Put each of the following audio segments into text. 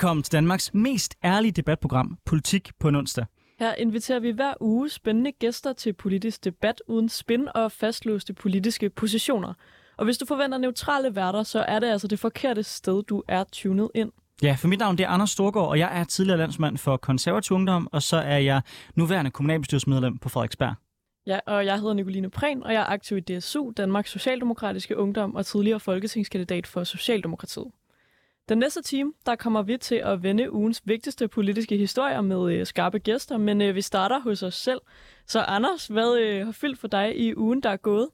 Velkommen til Danmarks mest ærlige debatprogram, Politik på en onsdag. Her inviterer vi hver uge spændende gæster til politisk debat uden spin og fastlåste politiske positioner. Og hvis du forventer neutrale værter, så er det altså det forkerte sted, du er tunet ind. Ja, for mit navn det er Anders Storgård, og jeg er tidligere landsmand for konservativ ungdom, og så er jeg nuværende kommunalbestyrelsesmedlem på Frederiksberg. Ja, og jeg hedder Nicoline Prehn, og jeg er aktiv i DSU, Danmarks Socialdemokratiske Ungdom, og tidligere folketingskandidat for Socialdemokratiet. Den næste time, der kommer vi til at vende ugens vigtigste politiske historier med øh, skarpe gæster, men øh, vi starter hos os selv. Så Anders, hvad øh, har fyldt for dig i ugen, der er gået?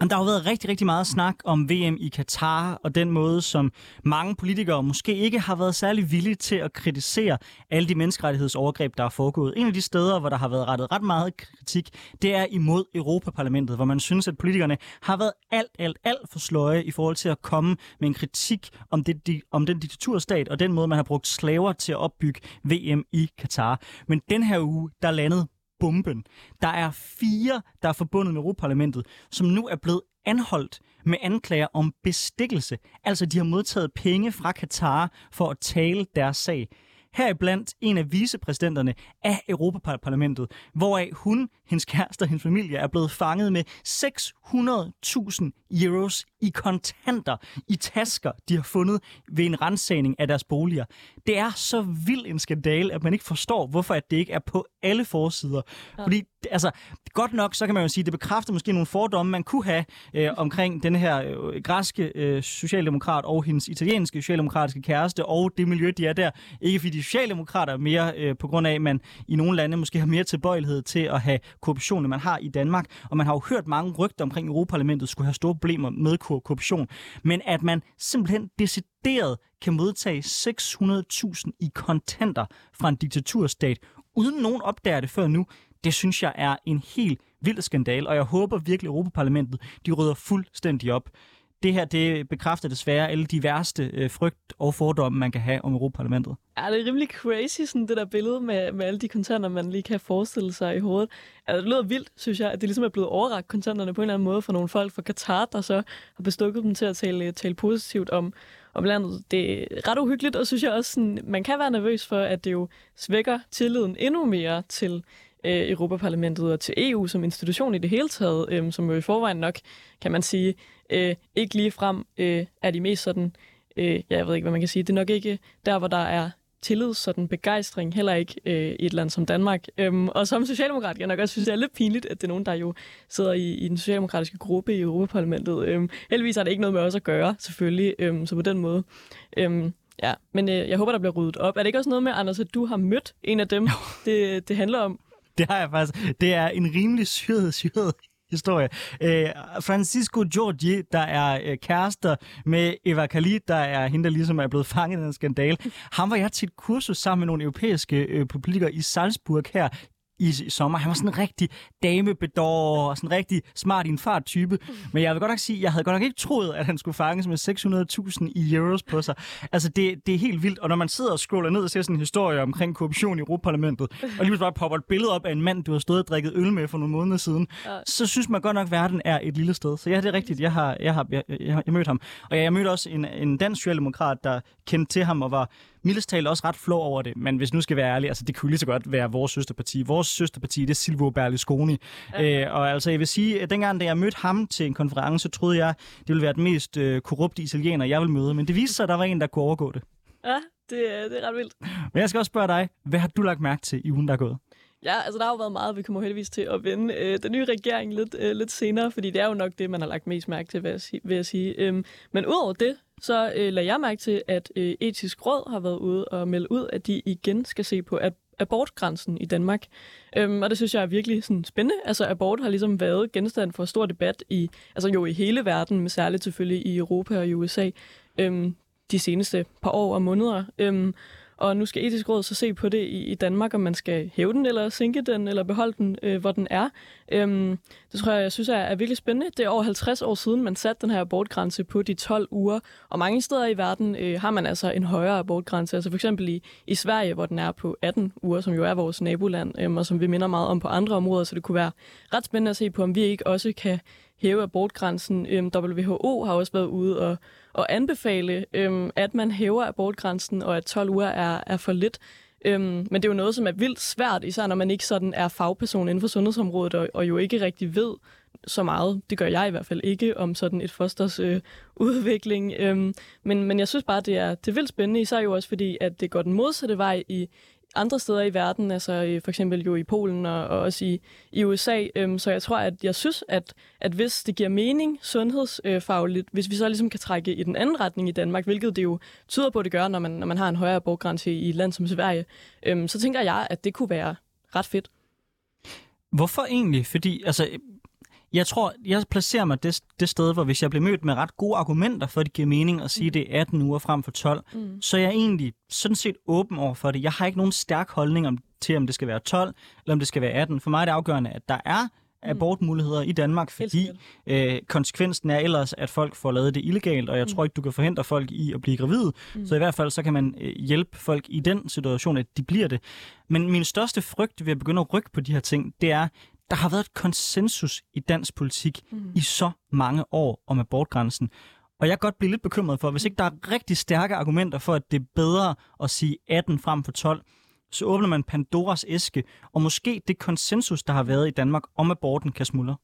Jamen, der har jo været rigtig, rigtig meget snak om VM i Katar, og den måde, som mange politikere måske ikke har været særlig villige til at kritisere alle de menneskerettighedsovergreb, der er foregået. En af de steder, hvor der har været rettet ret meget kritik, det er imod Europaparlamentet, hvor man synes, at politikerne har været alt, alt, alt for sløje i forhold til at komme med en kritik om, det, de, om den diktaturstat og den måde, man har brugt slaver til at opbygge VM i Katar. Men den her uge, der landede bomben. Der er fire, der er forbundet med Europaparlamentet, som nu er blevet anholdt med anklager om bestikkelse. Altså, de har modtaget penge fra Katar for at tale deres sag. Heriblandt en af vicepræsidenterne af Europaparlamentet, hvoraf hun, hendes kæreste og hendes familie er blevet fanget med 600.000 euros i kontanter i tasker, de har fundet ved en rensagning af deres boliger. Det er så vild en skandale, at man ikke forstår, hvorfor at det ikke er på alle forsider. Ja. Fordi, altså, godt nok, så kan man jo sige, det bekræfter måske nogle fordomme, man kunne have øh, omkring den her øh, græske øh, socialdemokrat og hendes italienske socialdemokratiske kæreste og det miljø, de er der. Ikke fordi de socialdemokrater mere øh, på grund af, at man i nogle lande måske har mere tilbøjelighed til at have korruption, end man har i Danmark. Og man har jo hørt mange rygter omkring Europaparlamentet skulle have store problemer med korruption. Men at man simpelthen decideret kan modtage 600.000 i kontanter fra en diktaturstat, uden nogen opdager det før nu, det synes jeg er en helt vild skandal, og jeg håber virkelig, at Europaparlamentet de rydder fuldstændig op. Det her det bekræfter desværre alle de værste øh, frygt og fordomme, man kan have om Europaparlamentet. Ja, det er rimelig crazy, sådan det der billede med, med alle de kontanter, man lige kan forestille sig i hovedet. Altså, det lyder vildt, synes jeg, at det ligesom er blevet overragt kontanterne på en eller anden måde for nogle folk fra Katar, der så har bestukket dem til at tale, tale positivt om, om landet. Det er ret uhyggeligt, og synes jeg også, sådan, man kan være nervøs for, at det jo svækker tilliden endnu mere til øh, Europaparlamentet og til EU som institution i det hele taget, øh, som jo i forvejen nok, kan man sige, øh, ikke lige frem øh, er de mest sådan, øh, ja, jeg ved ikke, hvad man kan sige, det er nok ikke der, hvor der er tillid, sådan begejstring, heller ikke øh, i et land som Danmark. Øhm, og som socialdemokrat, jeg nok også synes, det er lidt pinligt, at det er nogen, der jo sidder i, i den socialdemokratiske gruppe i Europaparlamentet. Øhm, heldigvis har det ikke noget med os at gøre, selvfølgelig, øhm, så på den måde. Øhm, ja, men øh, jeg håber, der bliver ryddet op. Er det ikke også noget med, Anders, at du har mødt en af dem, det, det handler om? Det har jeg faktisk. Det er en rimelig syret, syret historie. Øh, Francisco Giorgi, der er øh, kærester med Eva Khalid, der er hende, der ligesom er blevet fanget i den skandale. Han var jeg til et kursus sammen med nogle europæiske øh, politikere i Salzburg her i, i sommer. Han var sådan en rigtig damebedår og sådan en rigtig smart i en fart type. Men jeg vil godt nok sige, jeg havde godt nok ikke troet, at han skulle fanges med 600.000 i euros på sig. Altså, det, det er helt vildt. Og når man sidder og scroller ned og ser sådan en historie omkring korruption i Europaparlamentet, og lige bare popper et billede op af en mand, du har stået og drikket øl med for nogle måneder siden, så synes man godt nok, at verden er et lille sted. Så ja, det er rigtigt. Jeg har, jeg har, jeg, jeg, jeg mødt ham. Og ja, jeg mødte også en, en dansk socialdemokrat, der kendte til ham og var mildest talt også ret flov over det, men hvis nu skal være ærlig, altså det kunne lige så godt være vores søsterparti. Vores søsterparti, det er Silvio Berlusconi. Okay. Øh, og altså jeg vil sige, at dengang da jeg mødte ham til en konference, troede jeg, det ville være den mest øh, korrupte italiener, jeg ville møde, men det viste sig, at der var en, der kunne overgå det. Ja, det, er, det er ret vildt. Men jeg skal også spørge dig, hvad har du lagt mærke til i ugen, der er gået? Ja, altså der har jo været meget, vi kommer heldigvis til at vende øh, den nye regering lidt, øh, lidt senere, fordi det er jo nok det, man har lagt mest mærke til, vil jeg sige. Vil jeg sige. Øhm, men udover det, så øh, lader jeg mærke til, at øh, etisk råd har været ude og melde ud, at de igen skal se på abortgrænsen i Danmark. Øhm, og det synes jeg er virkelig sådan spændende. Altså abort har ligesom været genstand for stor debat i, altså jo i hele verden, men særligt selvfølgelig i Europa og i USA øhm, de seneste par år og måneder. Øhm, og nu skal etisk råd så se på det i, i Danmark, om man skal hæve den, eller sænke den, eller beholde den, øh, hvor den er. Øhm, det tror jeg, jeg synes er, er virkelig spændende. Det er over 50 år siden, man satte den her abortgrænse på de 12 uger. Og mange steder i verden øh, har man altså en højere abortgrænse. Altså for eksempel i, i Sverige, hvor den er på 18 uger, som jo er vores naboland, øh, og som vi minder meget om på andre områder. Så det kunne være ret spændende at se på, om vi ikke også kan hæve abortgrænsen. Øhm, WHO har også været ude og, og anbefale, øhm, at man hæver abortgrænsen, og at 12 uger er, er for lidt. Øhm, men det er jo noget, som er vildt svært, især når man ikke sådan er fagperson inden for sundhedsområdet, og, og jo ikke rigtig ved så meget, det gør jeg i hvert fald ikke, om sådan et fosters øh, udvikling. Øhm, men, men jeg synes bare, det er, det er vildt spændende, især jo også fordi, at det går den modsatte vej i, andre steder i verden, altså for eksempel jo i Polen og, og også i, i USA. Øhm, så jeg tror, at jeg synes, at, at hvis det giver mening sundhedsfagligt, hvis vi så ligesom kan trække i den anden retning i Danmark, hvilket det jo tyder på, at det gør, når man, når man har en højere borggrænse i et land som Sverige, øhm, så tænker jeg, at det kunne være ret fedt. Hvorfor egentlig? Fordi altså, jeg tror, jeg placerer mig det, det sted, hvor hvis jeg bliver mødt med ret gode argumenter for, at det giver mening at sige, at det er 18 uger frem for 12, mm. så er jeg egentlig sådan set åben over for det. Jeg har ikke nogen stærk holdning om, til, om det skal være 12 eller om det skal være 18. For mig er det afgørende, at der er mm. abortmuligheder i Danmark, fordi øh, konsekvensen er ellers, at folk får lavet det illegalt, og jeg mm. tror ikke, du kan forhindre folk i at blive gravide. Mm. Så i hvert fald så kan man øh, hjælpe folk i den situation, at de bliver det. Men min største frygt ved at begynde at rykke på de her ting, det er, der har været et konsensus i dansk politik mm. i så mange år om abortgrænsen. Og jeg kan godt blive lidt bekymret for, hvis ikke der er rigtig stærke argumenter for, at det er bedre at sige 18 frem for 12, så åbner man Pandoras æske, og måske det konsensus, der har været i Danmark om aborten, kan smuldre.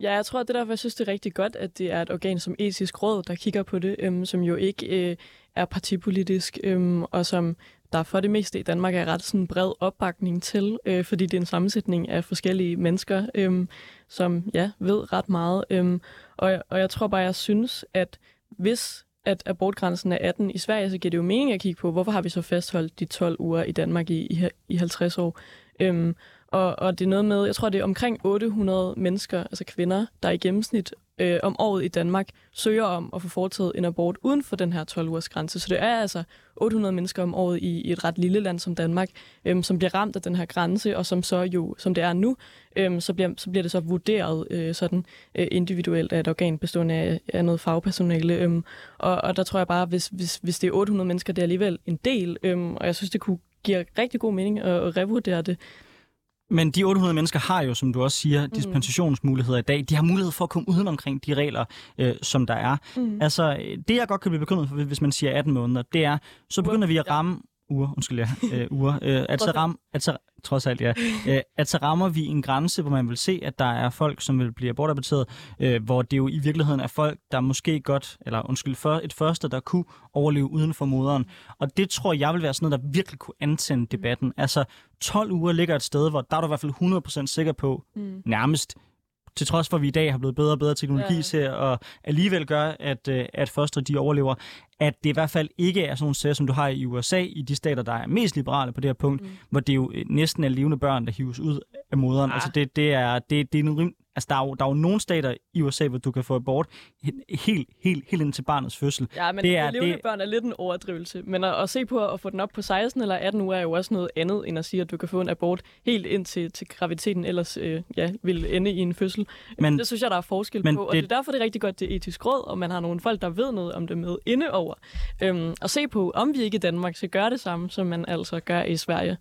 Ja, jeg tror, at det derfor, jeg synes, det er rigtig godt, at det er et organ som etisk råd, der kigger på det, øhm, som jo ikke øh, er partipolitisk, øhm, og som der for det meste i Danmark er ret sådan bred opbakning til, øh, fordi det er en sammensætning af forskellige mennesker, øh, som ja, ved ret meget. Øh, og, og jeg tror bare, jeg synes, at hvis at abortgrænsen er 18 i Sverige, så giver det jo mening at kigge på, hvorfor har vi så fastholdt de 12 uger i Danmark i, i, i 50 år. Øhm, og, og det er noget med, jeg tror, det er omkring 800 mennesker, altså kvinder, der i gennemsnit øh, om året i Danmark søger om at få foretaget en abort uden for den her 12-ugers grænse. Så det er altså 800 mennesker om året i, i et ret lille land som Danmark, øh, som bliver ramt af den her grænse, og som så jo, som det er nu, øh, så, bliver, så bliver det så vurderet øh, sådan øh, individuelt af et organ bestående af, af noget fagpersonale. Øh, og, og der tror jeg bare, hvis, hvis, hvis det er 800 mennesker, det er alligevel en del, øh, og jeg synes, det kunne give rigtig god mening at, at revurdere det. Men de 800 mennesker har jo, som du også siger, mm. dispensationsmuligheder i dag. De har mulighed for at komme uden omkring de regler, øh, som der er. Mm. Altså, det jeg godt kan blive bekymret for, hvis man siger 18 måneder, det er, så begynder vi at ramme uger, undskyld ja, øh, uger, øh, at, så ram, at, så, trods alt, ja. Øh, at så rammer vi en grænse, hvor man vil se, at der er folk, som vil blive abortaborteret, øh, hvor det jo i virkeligheden er folk, der måske godt, eller undskyld, for, et første, der kunne overleve uden for moderen. Og det tror jeg vil være sådan noget, der virkelig kunne antænde debatten. Altså, 12 uger ligger et sted, hvor der er du i hvert fald 100% sikker på, mm. nærmest til trods for, at vi i dag har blevet bedre og bedre teknologi ja. til at alligevel gøre, at, øh, at foster de overlever, at det i hvert fald ikke er sådan nogle sager, som du har i USA, i de stater, der er mest liberale på det her punkt, mm. hvor det jo næsten er levende børn, der hives ud af moderen. Ja. Altså det, det, er, det, det er en Altså, der er, jo, der er jo nogle stater i USA, hvor du kan få abort helt, helt, helt ind til barnets fødsel. Ja, men det er, levende det... børn er lidt en overdrivelse. Men at, at se på at få den op på 16 eller 18 uger er jo også noget andet, end at sige, at du kan få en abort helt ind til, til graviditeten, ellers øh, ja, vil ende i en fødsel. Men, det synes jeg, der er forskel men på. Og det... det er derfor, det er rigtig godt, det er etisk råd, og man har nogle folk, der ved noget om det med inde over. Øhm, og se på, om vi ikke i Danmark skal gøre det samme, som man altså gør i Sverige.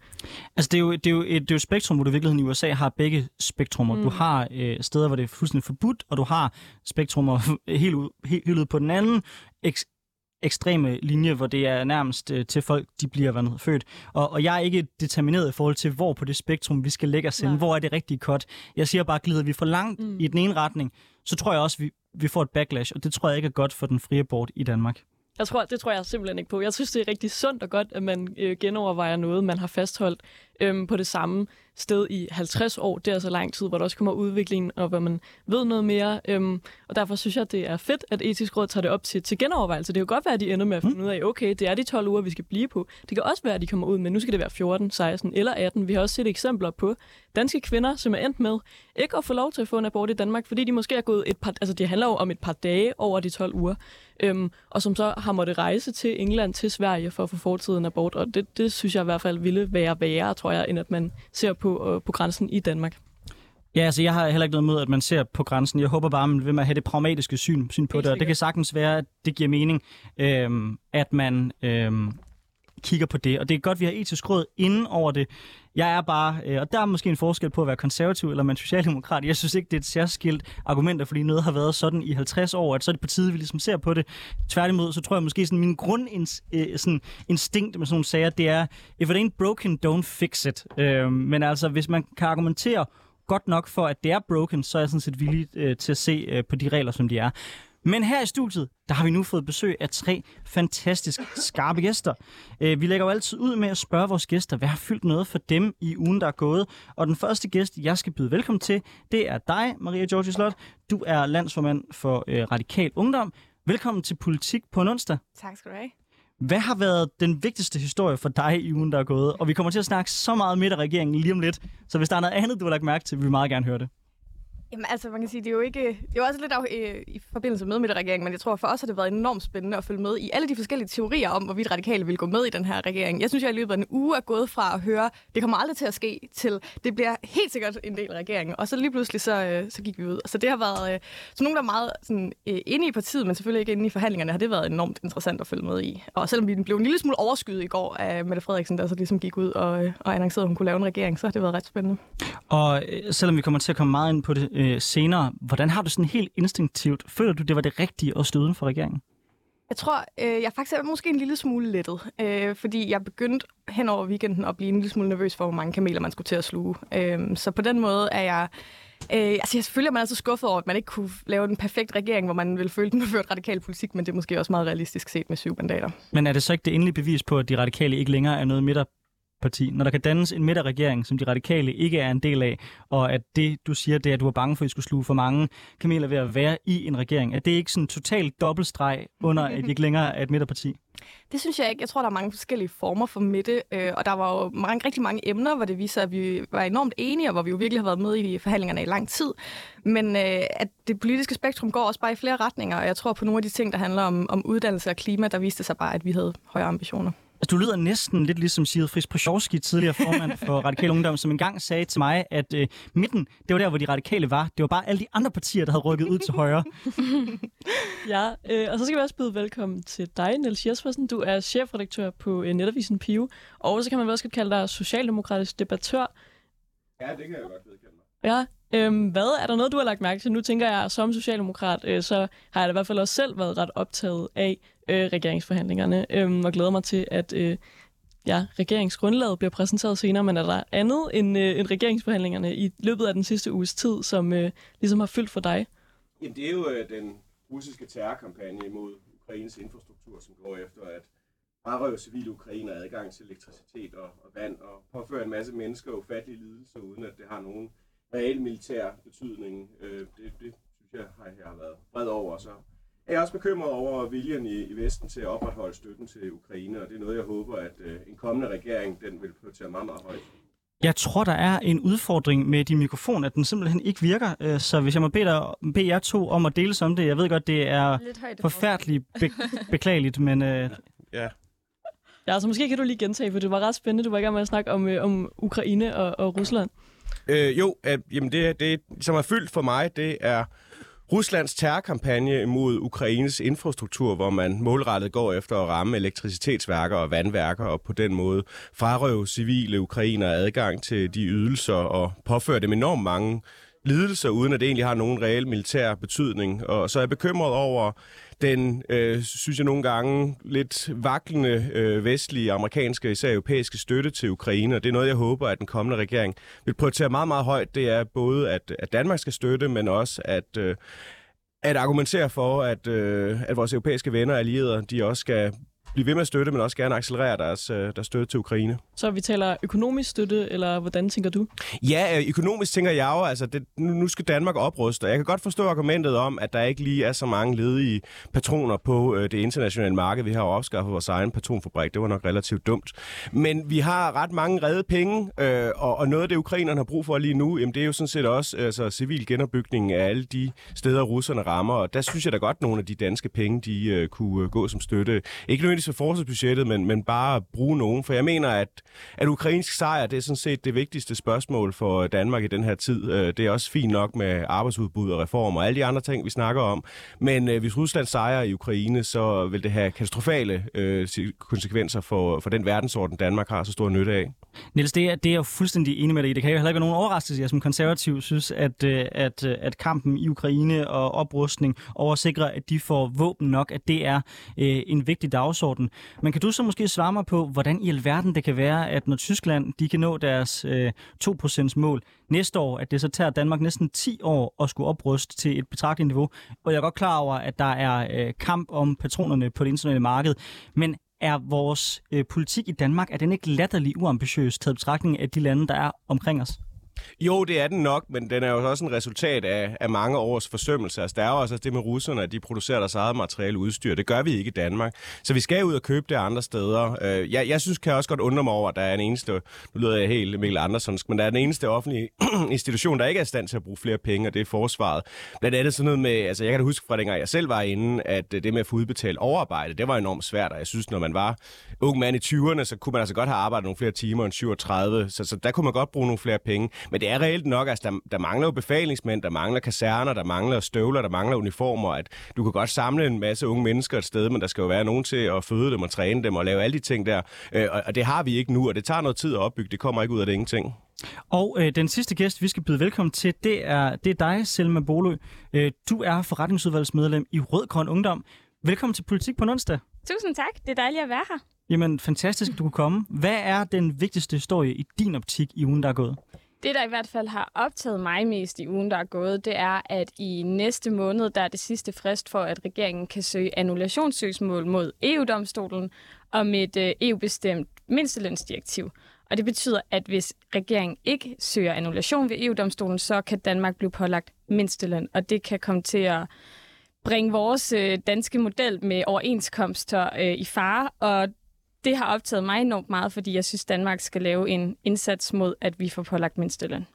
Altså, det er jo, det er jo, et, det er jo et spektrum, hvor du i virkeligheden i USA har begge spektrummer. Mm. Du har øh, steder, hvor det er fuldstændig forbudt, og du har spektrummer helt, ud, helt, helt ud på den anden ek, ekstreme linje, hvor det er nærmest øh, til folk, de bliver været født. Og, og jeg er ikke determineret i forhold til, hvor på det spektrum vi skal lægge os ind. Hvor er det rigtige cut? Jeg siger bare, glider vi for langt mm. i den ene retning, så tror jeg også, vi, vi får et backlash, og det tror jeg ikke er godt for den frie abort i Danmark. Jeg tror, det tror jeg simpelthen ikke på. Jeg synes, det er rigtig sundt og godt, at man øh, genovervejer noget, man har fastholdt øhm, på det samme sted i 50 år. Det er så lang tid, hvor der også kommer udvikling, og hvor man ved noget mere. Øhm, og derfor synes jeg, det er fedt, at etisk råd tager det op til, til genovervejelse. Det kan godt være, at de ender med at finde ud af, okay, det er de 12 uger, vi skal blive på. Det kan også være, at de kommer ud med, nu skal det være 14, 16 eller 18. Vi har også set eksempler på danske kvinder, som er endt med ikke at få lov til at få en abort i Danmark, fordi de måske er gået et par, altså det handler jo om et par dage over de 12 uger, øhm, og som så har måttet rejse til England, til Sverige for at få fortiden abort, og det, det synes jeg i hvert fald ville være værre, tror jeg, end at man ser på, øh, på grænsen i Danmark. Ja, altså jeg har heller ikke noget med, at man ser på grænsen. Jeg håber bare, at man vil have det pragmatiske syn, syn på det, og det kan sagtens være, at det giver mening, øhm, at man øhm, kigger på det. Og det er godt, at vi har etisk råd inden over det. Jeg er bare, øh, og der er måske en forskel på at være konservativ eller man socialdemokrat. Jeg synes ikke, det er et særskilt argument, fordi noget har været sådan i 50 år, at så er det på tide, vi ligesom ser på det. Tværtimod, så tror jeg måske, sådan min grundinstinkt øh, instinkt med sådan nogle sager, det er, if it ain't broken, don't fix it. Øh, men altså, hvis man kan argumentere godt nok for, at det er broken, så er jeg sådan set villig øh, til at se øh, på de regler, som de er. Men her i studiet, der har vi nu fået besøg af tre fantastisk skarpe gæster. Øh, vi lægger jo altid ud med at spørge vores gæster, hvad har fyldt noget for dem i ugen, der er gået. Og den første gæst, jeg skal byde velkommen til, det er dig, Maria Georgi Slot. Du er landsformand for øh, Radikal Ungdom. Velkommen til Politik på en onsdag. Tak skal du have. Hvad har været den vigtigste historie for dig i ugen, der er gået? Og vi kommer til at snakke så meget midt af regeringen lige om lidt. Så hvis der er noget andet, du har lagt mærke til, vil vi meget gerne høre det. Jamen altså, man kan sige, det er jo ikke... Det er jo også lidt af, øh, i forbindelse med midterregeringen, men jeg tror for os har det været enormt spændende at følge med i alle de forskellige teorier om, hvorvidt radikale vil gå med i den her regering. Jeg synes, jeg i løbet af en uge er gået fra at høre, det kommer aldrig til at ske, til det bliver helt sikkert en del af regeringen. Og så lige pludselig, så, øh, så gik vi ud. Så det har været... Øh, så nogen, der er meget sådan, øh, inde i partiet, men selvfølgelig ikke inde i forhandlingerne, har det været enormt interessant at følge med i. Og selvom vi blev en lille smule overskyet i går af Mette Frederiksen, der så ligesom gik ud og, øh, og annoncerede, at hun kunne lave en regering, så har det været ret spændende. Og øh, selvom vi kommer til at komme meget ind på det øh, øh, senere, hvordan har du sådan helt instinktivt, føler du, det var det rigtige at stå uden for regeringen? Jeg tror, øh, jeg faktisk er måske en lille smule lettet, øh, fordi jeg begyndte hen over weekenden at blive en lille smule nervøs for, hvor mange kameler man skulle til at sluge. Øh, så på den måde er jeg... Øh, altså, jeg selvfølgelig er man altså skuffet over, at man ikke kunne lave en perfekt regering, hvor man ville føle, den har ført radikal politik, men det er måske også meget realistisk set med syv mandater. Men er det så ikke det endelige bevis på, at de radikale ikke længere er noget parti, Når der kan dannes en midterregering, som de radikale ikke er en del af, og at det, du siger, det er, at du er bange for, at I skulle sluge for mange kameler ved at være i en regering, at det ikke sådan en total dobbeltstreg under, at I ikke længere er et midterparti? Det synes jeg ikke. Jeg tror, der er mange forskellige former for midte, øh, og der var jo mange, rigtig mange emner, hvor det viser, at vi var enormt enige, og hvor vi jo virkelig har været med i forhandlingerne i lang tid. Men øh, at det politiske spektrum går også bare i flere retninger, og jeg tror på nogle af de ting, der handler om, om uddannelse og klima, der viste sig bare, at vi havde højere ambitioner. Altså, du lyder næsten lidt ligesom Sigrid Friis Prosjovski, tidligere formand for Radikal Ungdom, som engang sagde til mig, at øh, midten, det var der, hvor de radikale var. Det var bare alle de andre partier, der havde rykket ud til højre. Ja, øh, og så skal vi også byde velkommen til dig, Niels Jespersen. Du er chefredaktør på øh, Netavisen Pio, og så kan man vel også godt kalde dig socialdemokratisk debattør. Ja, det kan jeg godt vedkende mig. Ja, øhm, hvad er der noget, du har lagt mærke til? Nu tænker jeg, som socialdemokrat, øh, så har jeg da i hvert fald også selv været ret optaget af øh, regeringsforhandlingerne, øh, og glæder mig til, at øh, ja, regeringsgrundlaget bliver præsenteret senere, men er der andet end, øh, end regeringsforhandlingerne i løbet af den sidste uges tid, som øh, ligesom har fyldt for dig? Jamen, det er jo øh, den russiske terrorkampagne mod Ukraines infrastruktur, som går efter at frarøve civile ukrainer adgang til elektricitet og, og vand, og påføre en masse mennesker ufattelige lidelser, uden at det har nogen reel militær betydning. Øh, det, det synes jeg, har jeg har været bred over. Så er jeg også bekymret over viljen i, i Vesten til at opretholde støtten til Ukraine, og det er noget, jeg håber, at øh, en kommende regering den vil prioritere meget, meget højt. Jeg tror, der er en udfordring med din mikrofon, at den simpelthen ikke virker. Øh, Så hvis jeg må bede, dig, bede jer to om at dele om det. Jeg ved godt, det er forfærdeligt be- beklageligt, men øh, Ja, Ja, så måske kan du lige gentage, for det var ret spændende. Du var i gang med at snakke om, øh, om Ukraine og, og Rusland. Øh, jo, øh, jamen det, det, som er fyldt for mig, det er Ruslands terrorkampagne mod Ukraines infrastruktur, hvor man målrettet går efter at ramme elektricitetsværker og vandværker, og på den måde frarøve civile ukrainer adgang til de ydelser og påføre dem enormt mange lidelser, uden at det egentlig har nogen reel militær betydning. Og så er jeg bekymret over den, øh, synes jeg nogle gange, lidt vaklende øh, vestlige, amerikanske, især europæiske støtte til Ukraine. Og det er noget, jeg håber, at den kommende regering vil prioritere meget, meget højt. Det er både, at, at Danmark skal støtte, men også at, øh, at argumentere for, at, øh, at vores europæiske venner og allierede, de også skal blive ved med at støtte, men også gerne accelerere deres, øh, deres støtte til Ukraine. Så vi taler økonomisk støtte, eller hvordan tænker du? Ja, øh, økonomisk tænker jeg jo, altså det, nu skal Danmark opruste. Jeg kan godt forstå argumentet om, at der ikke lige er så mange ledige patroner på øh, det internationale marked. Vi har jo opskaffet vores egen patronfabrik. Det var nok relativt dumt. Men vi har ret mange redde penge, øh, og, og noget af det, ukrainerne har brug for lige nu, jamen, det er jo sådan set også altså, civil genopbygning af alle de steder, russerne rammer. Og der synes jeg da godt, nogle af de danske penge, de øh, kunne gå som støtte. Ikke nødvendigvis for forsvarsbudgettet, men, men bare bruge nogen. For jeg mener, at, at ukrainsk sejr, det er sådan set det vigtigste spørgsmål for øh, Danmark i den her tid. Øh, det er også fint nok med arbejdsudbud og reformer og alle de andre ting, vi snakker om. Men øh, hvis Rusland sejrer i Ukraine, så vil det have katastrofale øh, konsekvenser for, for den verdensorden, Danmark har så stor nytte af. Niels, det er, det er jeg fuldstændig enig med dig i. Det kan jo heller ikke være nogen overraskelse, jeg som konservativ synes, at, at, at kampen i Ukraine og oprustning over at sikre, at de får våben nok, at det er øh, en vigtig dagsorden. Men kan du så måske svare mig på, hvordan i alverden det kan være, at når Tyskland de kan nå deres øh, 2% mål næste år, at det så tager Danmark næsten 10 år at skulle opruste til et betragteligt niveau. Og jeg er godt klar over, at der er øh, kamp om patronerne på det internationale marked. Men er vores øh, politik i Danmark, er den ikke latterlig uambitiøs taget betragtning af de lande, der er omkring os? Jo, det er den nok, men den er jo også en resultat af, af mange års forsømmelse. Altså, der er jo også altså, det med russerne, at de producerer deres eget materiale udstyr. Det gør vi ikke i Danmark. Så vi skal ud og købe det andre steder. Øh, jeg, jeg synes, kan jeg også godt undre mig over, at der er en eneste, nu lyder jeg helt Mikkel Andersonsk, men der er den eneste offentlige institution, der ikke er i stand til at bruge flere penge, og det er forsvaret. Blandt andet sådan noget med, altså jeg kan da huske fra dengang jeg selv var inde, at øh, det med at få udbetalt overarbejde, det var enormt svært, og jeg synes, når man var ung mand i 20'erne, så kunne man altså godt have arbejdet nogle flere timer end 37, så, så der kunne man godt bruge nogle flere penge. Men det er reelt nok, altså der, der mangler jo befalingsmænd, der mangler kaserner, der mangler støvler, der mangler uniformer. At du kan godt samle en masse unge mennesker et sted, men der skal jo være nogen til at føde dem og træne dem og lave alle de ting der. Øh, og, og det har vi ikke nu, og det tager noget tid at opbygge. Det kommer ikke ud af det ingenting. Og øh, den sidste gæst, vi skal byde velkommen til, det er, det er dig, Selma Bolø. Øh, du er forretningsudvalgsmedlem i Rød Grøn Ungdom. Velkommen til Politik på onsdag. Tusind tak. Det er dejligt at være her. Jamen, fantastisk, at du kunne komme. Hvad er den vigtigste historie i din optik i ugen, der er gået? Det, der i hvert fald har optaget mig mest i ugen, der er gået, det er, at i næste måned, der er det sidste frist for, at regeringen kan søge annullationssøgsmål mod EU-domstolen om et øh, EU-bestemt mindstelønsdirektiv. Og det betyder, at hvis regeringen ikke søger annullation ved EU-domstolen, så kan Danmark blive pålagt mindsteløn, og det kan komme til at bringe vores øh, danske model med overenskomster øh, i fare, og det har optaget mig enormt meget, fordi jeg synes, Danmark skal lave en indsats mod, at vi får pålagt mindsteløn.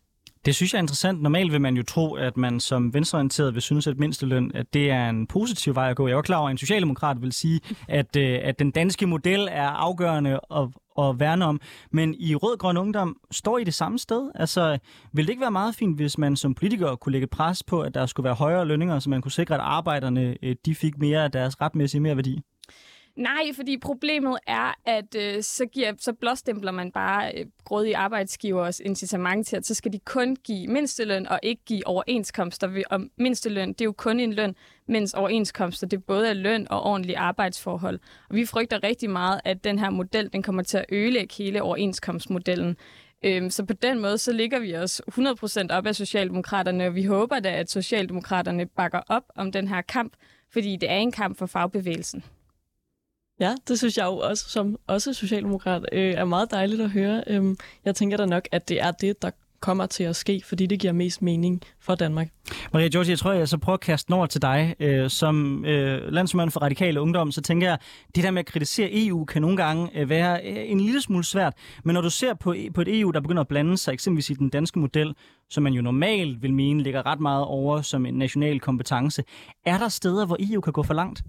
Det synes jeg er interessant. Normalt vil man jo tro, at man som venstreorienteret vil synes, at mindsteløn at det er en positiv vej at gå. Jeg er klar over, at en socialdemokrat vil sige, at, øh, at den danske model er afgørende at, at værne om. Men i Rød Grøn Ungdom står I det samme sted? Altså, vil det ikke være meget fint, hvis man som politiker kunne lægge pres på, at der skulle være højere lønninger, så man kunne sikre, at arbejderne øh, de fik mere af deres retmæssige mere værdi? Nej, fordi problemet er, at øh, så, giver, så blåstempler man bare øh, grådige arbejdsgivers incitament til, at så skal de kun give mindsteløn og ikke give overenskomster. Og mindsteløn, det er jo kun en løn, mens overenskomster, det både er løn og ordentlige arbejdsforhold. Og vi frygter rigtig meget, at den her model, den kommer til at ødelægge hele overenskomstmodellen. Øhm, så på den måde, så ligger vi os 100% op af Socialdemokraterne, og vi håber da, at Socialdemokraterne bakker op om den her kamp, fordi det er en kamp for fagbevægelsen. Ja, det synes jeg jo også, som også socialdemokrat, øh, er meget dejligt at høre. Øhm, jeg tænker da nok, at det er det, der kommer til at ske, fordi det giver mest mening for Danmark. Maria George, jeg tror, jeg så prøver at kaste den over til dig. Øh, som øh, landsmand for radikale ungdom, så tænker jeg, det der med at kritisere EU kan nogle gange øh, være øh, en lille smule svært. Men når du ser på, e- på et EU, der begynder at blande sig eksempelvis i den danske model, som man jo normalt vil mene ligger ret meget over som en national kompetence, er der steder, hvor EU kan gå for langt?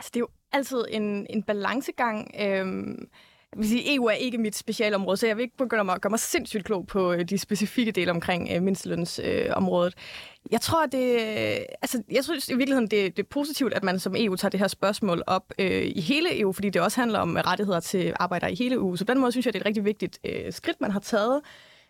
Altså, det er jo altid en, en balancegang. Øhm, vil sige, EU er ikke mit specialområde, så jeg vil ikke begynde at gøre mig sindssygt klog på øh, de specifikke dele omkring øh, mindstelønsområdet. Øh, jeg tror, det, øh, altså, jeg synes i virkeligheden, det, det er positivt, at man som EU tager det her spørgsmål op øh, i hele EU, fordi det også handler om rettigheder til arbejdere i hele EU. Så på den måde synes jeg, det er et rigtig vigtigt øh, skridt, man har taget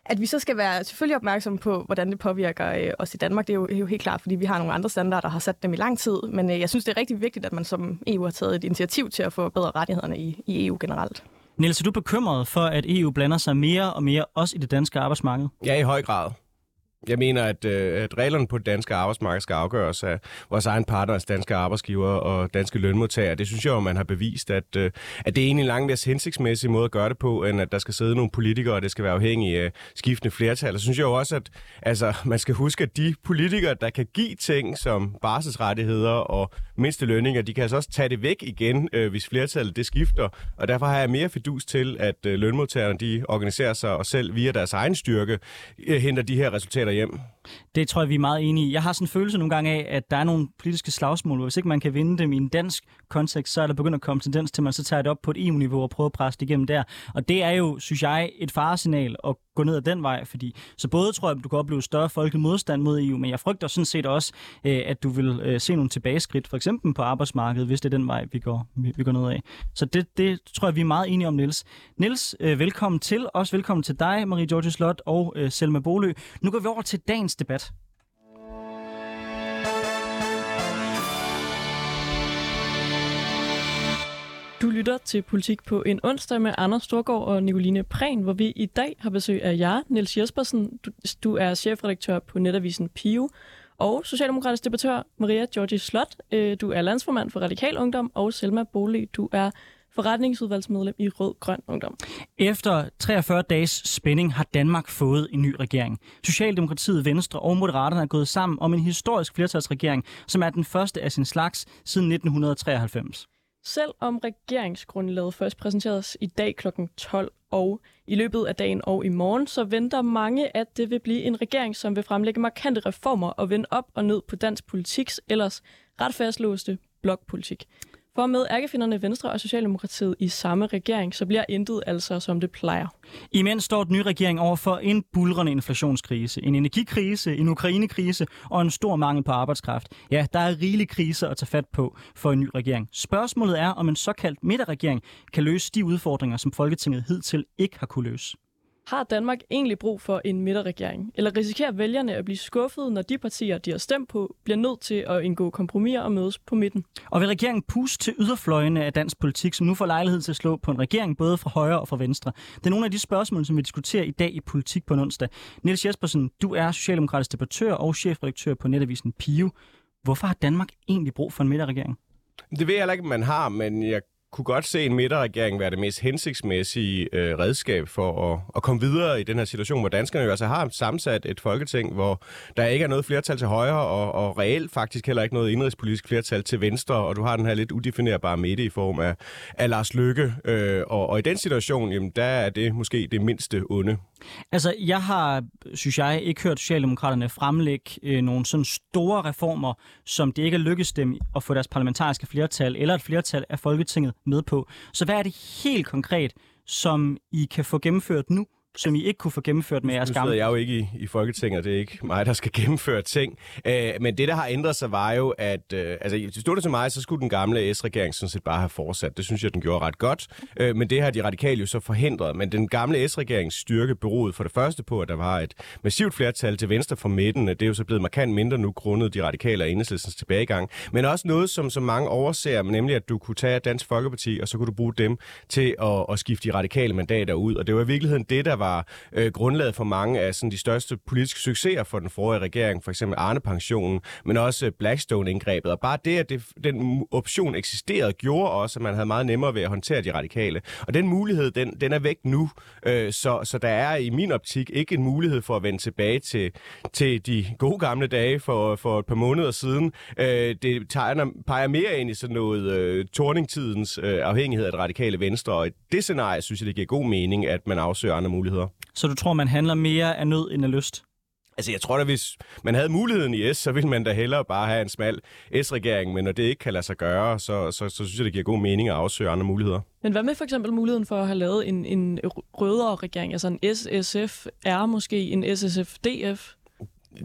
at vi så skal være selvfølgelig opmærksomme på, hvordan det påvirker øh, os i Danmark, det er, jo, det er jo helt klart, fordi vi har nogle andre standarder, der har sat dem i lang tid. Men øh, jeg synes, det er rigtig vigtigt, at man som EU har taget et initiativ til at få bedre rettighederne i, i EU generelt. Niels, er du bekymret for, at EU blander sig mere og mere også i det danske arbejdsmarked? Ja, i høj grad. Jeg mener, at, øh, at reglerne på det danske arbejdsmarked skal afgøres af vores egen partners, altså danske arbejdsgiver og danske lønmodtagere. Det synes jeg jo, man har bevist, at, øh, at det er egentlig en langt mere hensigtsmæssig måde at gøre det på, end at der skal sidde nogle politikere, og det skal være afhængige af skiftende flertal. Og synes jeg jo også, at altså, man skal huske, at de politikere, der kan give ting som barselsrettigheder og mindste lønninger, de kan altså også tage det væk igen, øh, hvis flertallet det skifter. Og derfor har jeg mere fidus til, at øh, lønmodtagerne de organiserer sig og selv via deres egen styrke øh, henter de her resultater hjem. Det tror jeg, vi er meget enige i. Jeg har sådan en følelse nogle gange af, at der er nogle politiske slagsmål, hvor hvis ikke man kan vinde dem i en dansk kontekst, så er der begyndt at komme tendens til, at man så tager det op på et EU-niveau og prøver at presse det igennem der. Og det er jo, synes jeg, et faresignal at gå ned ad den vej, fordi så både tror jeg, at du kan opleve større folkelig modstand mod EU, men jeg frygter sådan set også, øh, at du vil øh, se nogle tilbageskridt, for eksempel på arbejdsmarkedet, hvis det er den vej, vi går, vi, går ned af. Så det, det tror jeg, vi er meget enige om, Niels. Niels, øh, velkommen til. Også velkommen til dig, Marie George Slot og Selma Bolø. Nu går vi over til dagens debat. Du lytter til Politik på en onsdag med Anders Storgård og Nicoline Prehn, hvor vi i dag har besøg af jer, Niels Jespersen. Du, du er chefredaktør på netavisen Pio, og socialdemokratisk debattør Maria Georgi Slot. Øh, du er landsformand for Radikal Ungdom, og Selma Bolig, du er forretningsudvalgsmedlem i Rød Grøn Ungdom. Efter 43 dages spænding har Danmark fået en ny regering. Socialdemokratiet, Venstre og Moderaterne er gået sammen om en historisk flertalsregering, som er den første af sin slags siden 1993. Selv om regeringsgrundlaget først præsenteres i dag kl. 12 og i løbet af dagen og i morgen, så venter mange, at det vil blive en regering, som vil fremlægge markante reformer og vende op og ned på dansk politiks ellers ret fastlåste blokpolitik. For med ærkefinderne Venstre og Socialdemokratiet i samme regering, så bliver intet altså som det plejer. Imens står den nye regering over for en bulrende inflationskrise, en energikrise, en Ukrainekrise og en stor mangel på arbejdskraft. Ja, der er rigelige kriser at tage fat på for en ny regering. Spørgsmålet er, om en såkaldt midterregering kan løse de udfordringer, som Folketinget hidtil ikke har kunne løse. Har Danmark egentlig brug for en midterregering? Eller risikerer vælgerne at blive skuffet, når de partier, de har stemt på, bliver nødt til at indgå kompromiser og mødes på midten? Og vil regeringen puste til yderfløjene af dansk politik, som nu får lejlighed til at slå på en regering, både fra højre og fra venstre? Det er nogle af de spørgsmål, som vi diskuterer i dag i Politik på en onsdag. Niels Jespersen, du er socialdemokratisk debattør og chefredaktør på netavisen Pio. Hvorfor har Danmark egentlig brug for en midterregering? Det ved jeg heller ikke, man har, men jeg kunne godt se en midterregering være det mest hensigtsmæssige øh, redskab for at, at komme videre i den her situation, hvor danskerne jo altså har sammensat et folketing, hvor der ikke er noget flertal til højre, og, og reelt faktisk heller ikke noget indrigspolitisk flertal til venstre, og du har den her lidt udefinerbare midte i form af, af Lars Lykke. Øh, og, og i den situation, jamen, der er det måske det mindste onde. Altså, jeg har, synes jeg, ikke hørt Socialdemokraterne fremlægge øh, nogle sådan store reformer, som det ikke er lykkedes dem at få deres parlamentariske flertal eller et flertal af Folketinget med på. Så hvad er det helt konkret, som I kan få gennemført nu, som I ikke kunne få gennemført med jeres gamle? Nu jeg jo ikke i, i Folketinget, det er ikke mig, der skal gennemføre ting. Æh, men det, der har ændret sig, var jo, at øh, altså, stod det til mig, så skulle den gamle S-regering sådan set bare have fortsat. Det synes jeg, den gjorde ret godt. Æh, men det har de radikale jo så forhindret. Men den gamle S-regerings styrke beroede for det første på, at der var et massivt flertal til venstre for midten. Det er jo så blevet markant mindre nu, grundet de radikale og enhedslæsens tilbagegang. Men også noget, som, som mange overser, nemlig at du kunne tage Dansk Folkeparti, og så kunne du bruge dem til at, at skifte de radikale mandater ud. Og det var i virkeligheden det, der var øh, grundlaget for mange af sådan, de største politiske succeser for den forrige regering, for eksempel Arne-pensionen, men også øh, Blackstone-indgrebet. Og bare det, at det, den option eksisterede, gjorde også, at man havde meget nemmere ved at håndtere de radikale. Og den mulighed, den, den er væk nu, øh, så, så der er i min optik ikke en mulighed for at vende tilbage til, til de gode gamle dage for, for et par måneder siden. Øh, det tegner, peger mere ind i sådan noget øh, torningtidens øh, afhængighed af det radikale venstre, og i det scenarie synes jeg, det giver god mening, at man afsøger andre muligheder. Så du tror, man handler mere af nød end af lyst? Altså, jeg tror da, hvis man havde muligheden i S, så ville man da hellere bare have en smal S-regering, men når det ikke kan lade sig gøre, så, så, så synes jeg, det giver god mening at afsøge andre muligheder. Men hvad med for eksempel muligheden for at have lavet en, en rødere regering, altså en SSF er måske en SSF-DF?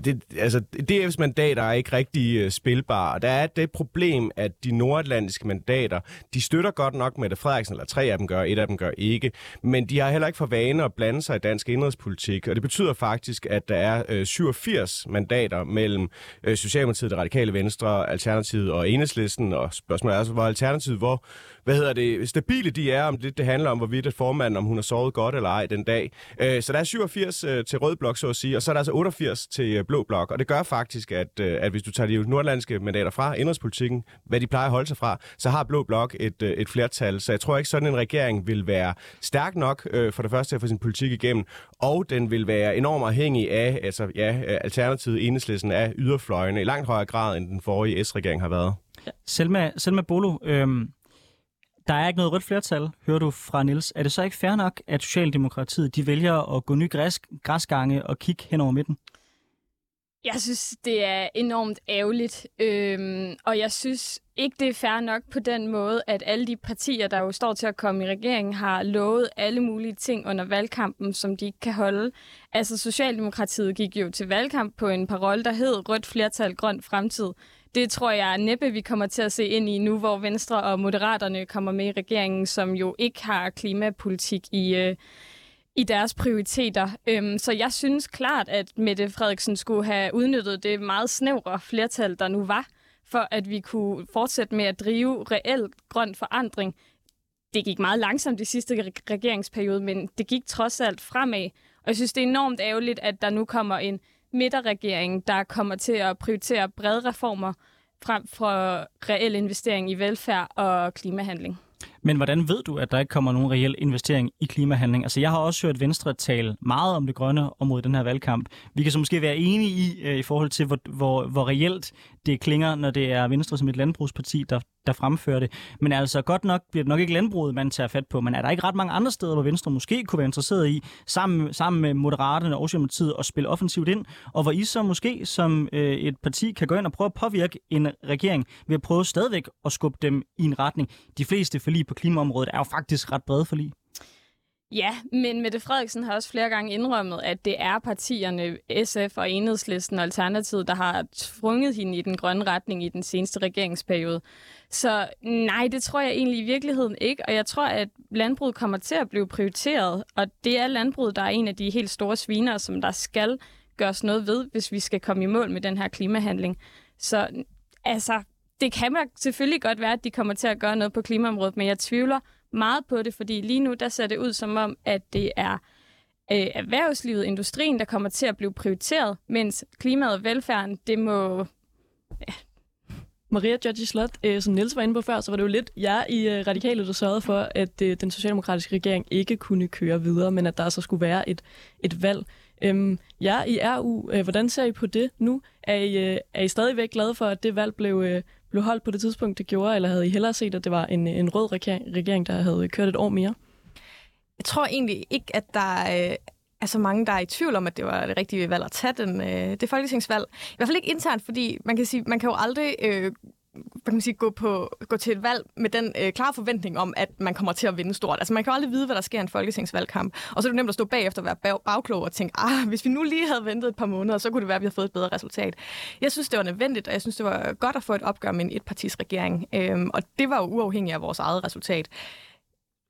Det, altså, DF's mandater er ikke rigtig uh, spilbare, der er det problem, at de nordatlantiske mandater, de støtter godt nok Mette Frederiksen, eller tre af dem gør, et af dem gør ikke, men de har heller ikke for vane at blande sig i dansk indrigspolitik, og det betyder faktisk, at der er øh, uh, 87 mandater mellem uh, Socialdemokratiet, det radikale venstre, Alternativet og Enhedslisten, og spørgsmålet er altså, hvor Alternativet, hvor hvad hedder det, stabile de er, om det, det handler om, hvorvidt at formanden, om hun har sovet godt eller ej den dag. Øh, så der er 87 øh, til rød blok, så at sige, og så er der altså 88 til øh, blå blok, og det gør faktisk, at, øh, at hvis du tager de nordlandske mandater fra indrigspolitikken, hvad de plejer at holde sig fra, så har blå blok et, øh, et flertal. Så jeg tror ikke, sådan en regering vil være stærk nok øh, for det første til at få sin politik igennem, og den vil være enormt afhængig af, altså ja, alternativet enhedslisten af yderfløjene i langt højere grad, end den forrige S-regering har været. Selma, Selma Bolo, øhm, der er ikke noget rødt flertal, hører du fra Nils. Er det så ikke fair nok, at Socialdemokratiet de vælger at gå ny græs, græsgange og kigge hen over midten? Jeg synes, det er enormt ærgerligt, øhm, og jeg synes ikke, det er fair nok på den måde, at alle de partier, der jo står til at komme i regeringen, har lovet alle mulige ting under valgkampen, som de ikke kan holde. Altså, Socialdemokratiet gik jo til valgkamp på en parol, der hed Rødt flertal, grøn fremtid. Det tror jeg næppe, vi kommer til at se ind i nu, hvor Venstre og Moderaterne kommer med i regeringen, som jo ikke har klimapolitik i... Øh, i deres prioriteter. Øhm, så jeg synes klart, at Mette Frederiksen skulle have udnyttet det meget snævre flertal, der nu var, for at vi kunne fortsætte med at drive reel grøn forandring. Det gik meget langsomt i sidste regeringsperiode, men det gik trods alt fremad. Og jeg synes, det er enormt ærgerligt, at der nu kommer en midterregering, der kommer til at prioritere brede reformer frem for reel investering i velfærd og klimahandling. Men hvordan ved du, at der ikke kommer nogen reel investering i klimahandling? Altså, jeg har også hørt Venstre tale meget om det grønne område i den her valgkamp. Vi kan så måske være enige i, øh, i forhold til, hvor, hvor, hvor reelt det klinger, når det er Venstre som et landbrugsparti, der, der fremfører det. Men altså, godt nok bliver det nok ikke landbruget, man tager fat på. Men er der ikke ret mange andre steder, hvor Venstre måske kunne være interesseret i, sammen, sammen med Moderaterne og Socialdemokratiet, at spille offensivt ind, og hvor I så måske som øh, et parti kan gå ind og prøve at påvirke en regering ved at prøve stadigvæk at skubbe dem i en retning. De fleste forlig på klimaområdet er jo faktisk ret brede forlig. Ja, men Mette Frederiksen har også flere gange indrømmet, at det er partierne SF og Enhedslisten og Alternativet, der har tvunget hende i den grønne retning i den seneste regeringsperiode. Så nej, det tror jeg egentlig i virkeligheden ikke, og jeg tror, at landbruget kommer til at blive prioriteret, og det er landbruget, der er en af de helt store sviner, som der skal gøres noget ved, hvis vi skal komme i mål med den her klimahandling. Så altså, det kan man selvfølgelig godt være, at de kommer til at gøre noget på klimaområdet, men jeg tvivler meget på det, fordi lige nu der ser det ud som om, at det er øh, erhvervslivet, industrien, der kommer til at blive prioriteret, mens klimaet og velfærden, det må... Ja. Maria Judge Slot, øh, som Niels var inde på før, så var det jo lidt jer i øh, Radikale, der sørgede for, at øh, den socialdemokratiske regering ikke kunne køre videre, men at der så skulle være et, et valg. Øhm, ja, i RU, øh, hvordan ser I på det nu? Er I, øh, er I stadigvæk glade for, at det valg blev, øh, blev holdt på det tidspunkt, det gjorde, eller havde I hellere set, at det var en, en rød regering, der havde kørt et år mere? Jeg tror egentlig ikke, at der øh, er så mange, der er i tvivl om, at det var det rigtige valg at tage den, øh, det folketingsvalg. I hvert fald ikke internt, fordi man kan sige, man kan jo aldrig øh, kan man sige, gå, på, gå til et valg med den øh, klare forventning om, at man kommer til at vinde stort. Altså man kan jo aldrig vide, hvad der sker i en folketingsvalgkamp. Og så er det nemt at stå bagefter og være bag, bagklog og tænke, ah, hvis vi nu lige havde ventet et par måneder, så kunne det være, at vi havde fået et bedre resultat. Jeg synes, det var nødvendigt, og jeg synes, det var godt at få et opgør med en etpartisregering. Øhm, og det var jo uafhængigt af vores eget resultat.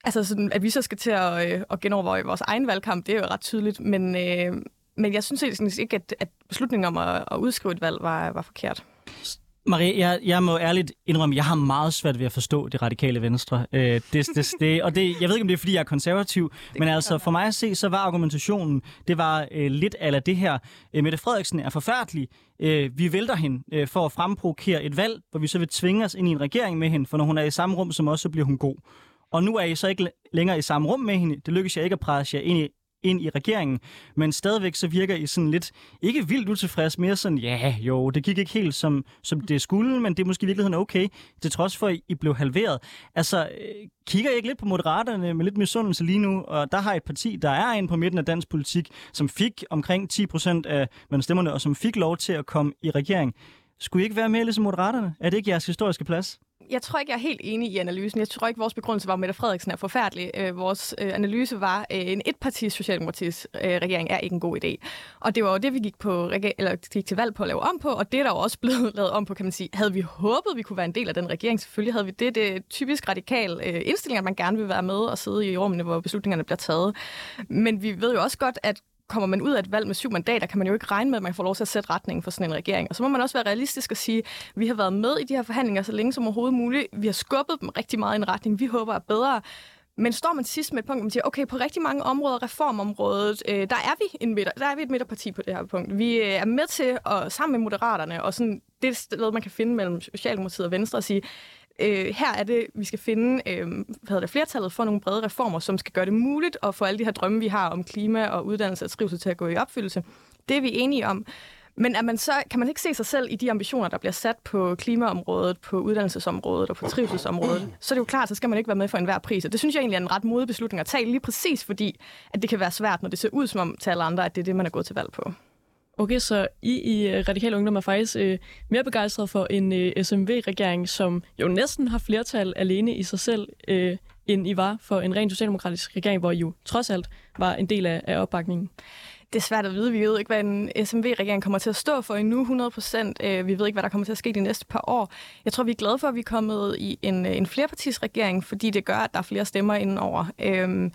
Altså sådan, at vi så skal til at, øh, at genoverveje vores egen valgkamp, det er jo ret tydeligt, men, øh, men jeg synes ikke, at, at beslutningen om at, at udskrive et valg var, var forkert. Marie, jeg, jeg må ærligt indrømme, jeg har meget svært ved at forstå det radikale venstre. Øh, det, det, det, og det, jeg ved ikke, om det er, fordi jeg er konservativ, det men altså for mig at se, så var argumentationen, det var øh, lidt af det her. Øh, Mette Frederiksen er forfærdelig. Øh, vi vælter hende øh, for at fremprovokere et valg, hvor vi så vil tvinge os ind i en regering med hende, for når hun er i samme rum som os, så bliver hun god. Og nu er I så ikke længere i samme rum med hende. Det lykkes jeg ikke at presse jer ind i ind i regeringen, men stadigvæk så virker I sådan lidt, ikke vildt utilfreds, mere sådan, ja, jo, det gik ikke helt som, som det skulle, men det er måske i virkeligheden okay, til trods for, at I blev halveret. Altså, øh, kigger I ikke lidt på Moderaterne med lidt misundelse lige nu, og der har et parti, der er inde på midten af dansk politik, som fik omkring 10 procent af stemmerne, og som fik lov til at komme i regering. Skulle I ikke være mere ligesom Moderaterne? Er det ikke jeres historiske plads? Jeg tror ikke, jeg er helt enig i analysen. Jeg tror ikke, vores begrundelse var, at Mette Frederiksen er forfærdelig. Øh, vores øh, analyse var, at en etpartis Socialdemokratisk øh, regering er ikke en god idé. Og det var jo det, vi gik, på, eller gik til valg på at lave om på, og det er der jo også blevet lavet om på, kan man sige. Havde vi håbet, vi kunne være en del af den regering? Selvfølgelig havde vi det. Det er typisk radikal øh, indstilling, at man gerne vil være med og sidde i rummene, hvor beslutningerne bliver taget. Men vi ved jo også godt, at kommer man ud af et valg med syv mandater, kan man jo ikke regne med, at man får lov til at sætte retningen for sådan en regering. Og så må man også være realistisk og sige, at vi har været med i de her forhandlinger så længe som overhovedet muligt. Vi har skubbet dem rigtig meget i en retning, vi håber er bedre. Men står man sidst med et punkt, hvor man siger, okay, på rigtig mange områder, reformområdet, øh, der, er vi en midter, der er vi et midterparti på det her punkt. Vi øh, er med til at sammen med Moderaterne, og sådan, det sted, man kan finde mellem Socialdemokratiet og Venstre, at sige, øh, her er det, vi skal finde øh, hvad hedder det, flertallet for nogle brede reformer, som skal gøre det muligt at få alle de her drømme, vi har om klima og uddannelse og trivsel til at gå i opfyldelse. Det er vi enige om. Men at man så, kan man ikke se sig selv i de ambitioner, der bliver sat på klimaområdet, på uddannelsesområdet og på trivselsområdet, så er det jo klart, så skal man ikke være med for enhver pris. Og det synes jeg egentlig er en ret modig beslutning at tage, lige præcis fordi, at det kan være svært, når det ser ud som om til alle andre, at det er det, man er gået til valg på. Okay, så I i øh, Radikal Ungdom er faktisk øh, mere begejstret for en øh, SMV-regering, som jo næsten har flertal alene i sig selv, øh, end I var for en ren socialdemokratisk regering, hvor I jo trods alt var en del af, af opbakningen. Det er svært at vide. Vi ved ikke, hvad en SMV-regering kommer til at stå for endnu 100 procent. Øh, vi ved ikke, hvad der kommer til at ske de næste par år. Jeg tror, vi er glade for, at vi er kommet i en, øh, en flerpartisregering, fordi det gør, at der er flere stemmer indenover. Øhm,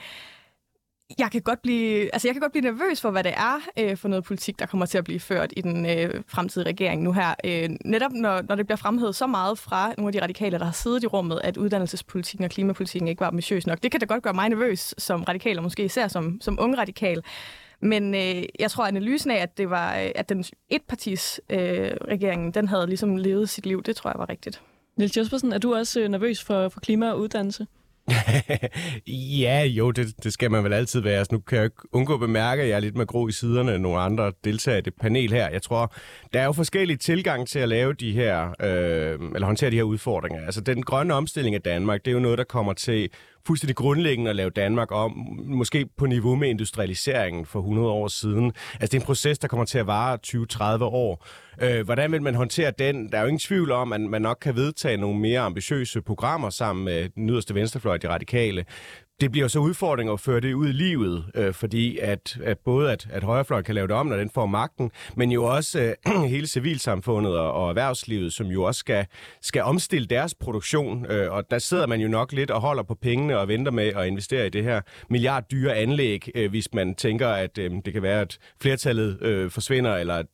jeg kan godt blive, altså jeg kan godt blive nervøs for, hvad det er øh, for noget politik, der kommer til at blive ført i den øh, fremtidige regering nu her. Øh, netop når, når det bliver fremhævet så meget fra nogle af de radikale, der har siddet i rummet, at uddannelsespolitikken og klimapolitikken ikke var ambitiøs nok. Det kan da godt gøre mig nervøs som radikal, og måske især som, som ung radikal. Men øh, jeg tror, at analysen af, at det var, øh, at den etpartis øh, regeringen, den havde ligesom levet sit liv, det tror jeg var rigtigt. Niels Jespersen, er du også øh, nervøs for, for klima og uddannelse? ja, jo, det, det skal man vel altid være. Altså, nu kan jeg ikke undgå at bemærke, at jeg er lidt med grå i siderne end nogle andre deltagere i det panel her. Jeg tror, der er jo forskellige tilgang til at lave de her, øh, eller håndtere de her udfordringer. Altså, den grønne omstilling af Danmark, det er jo noget, der kommer til fuldstændig grundlæggende at lave Danmark om, måske på niveau med industrialiseringen for 100 år siden. Altså, det er en proces, der kommer til at vare 20-30 år. Øh, hvordan vil man håndtere den? Der er jo ingen tvivl om, at man nok kan vedtage nogle mere ambitiøse programmer sammen med den yderste venstrefløj, de radikale det bliver så udfordring at føre det ud i livet, øh, fordi at, at både at, at højrefløjen kan lave det om, når den får magten, men jo også øh, hele civilsamfundet og, og erhvervslivet, som jo også skal, skal omstille deres produktion. Øh, og der sidder man jo nok lidt og holder på pengene og venter med at investere i det her milliarddyre anlæg, øh, hvis man tænker, at øh, det kan være, at flertallet øh, forsvinder, eller at,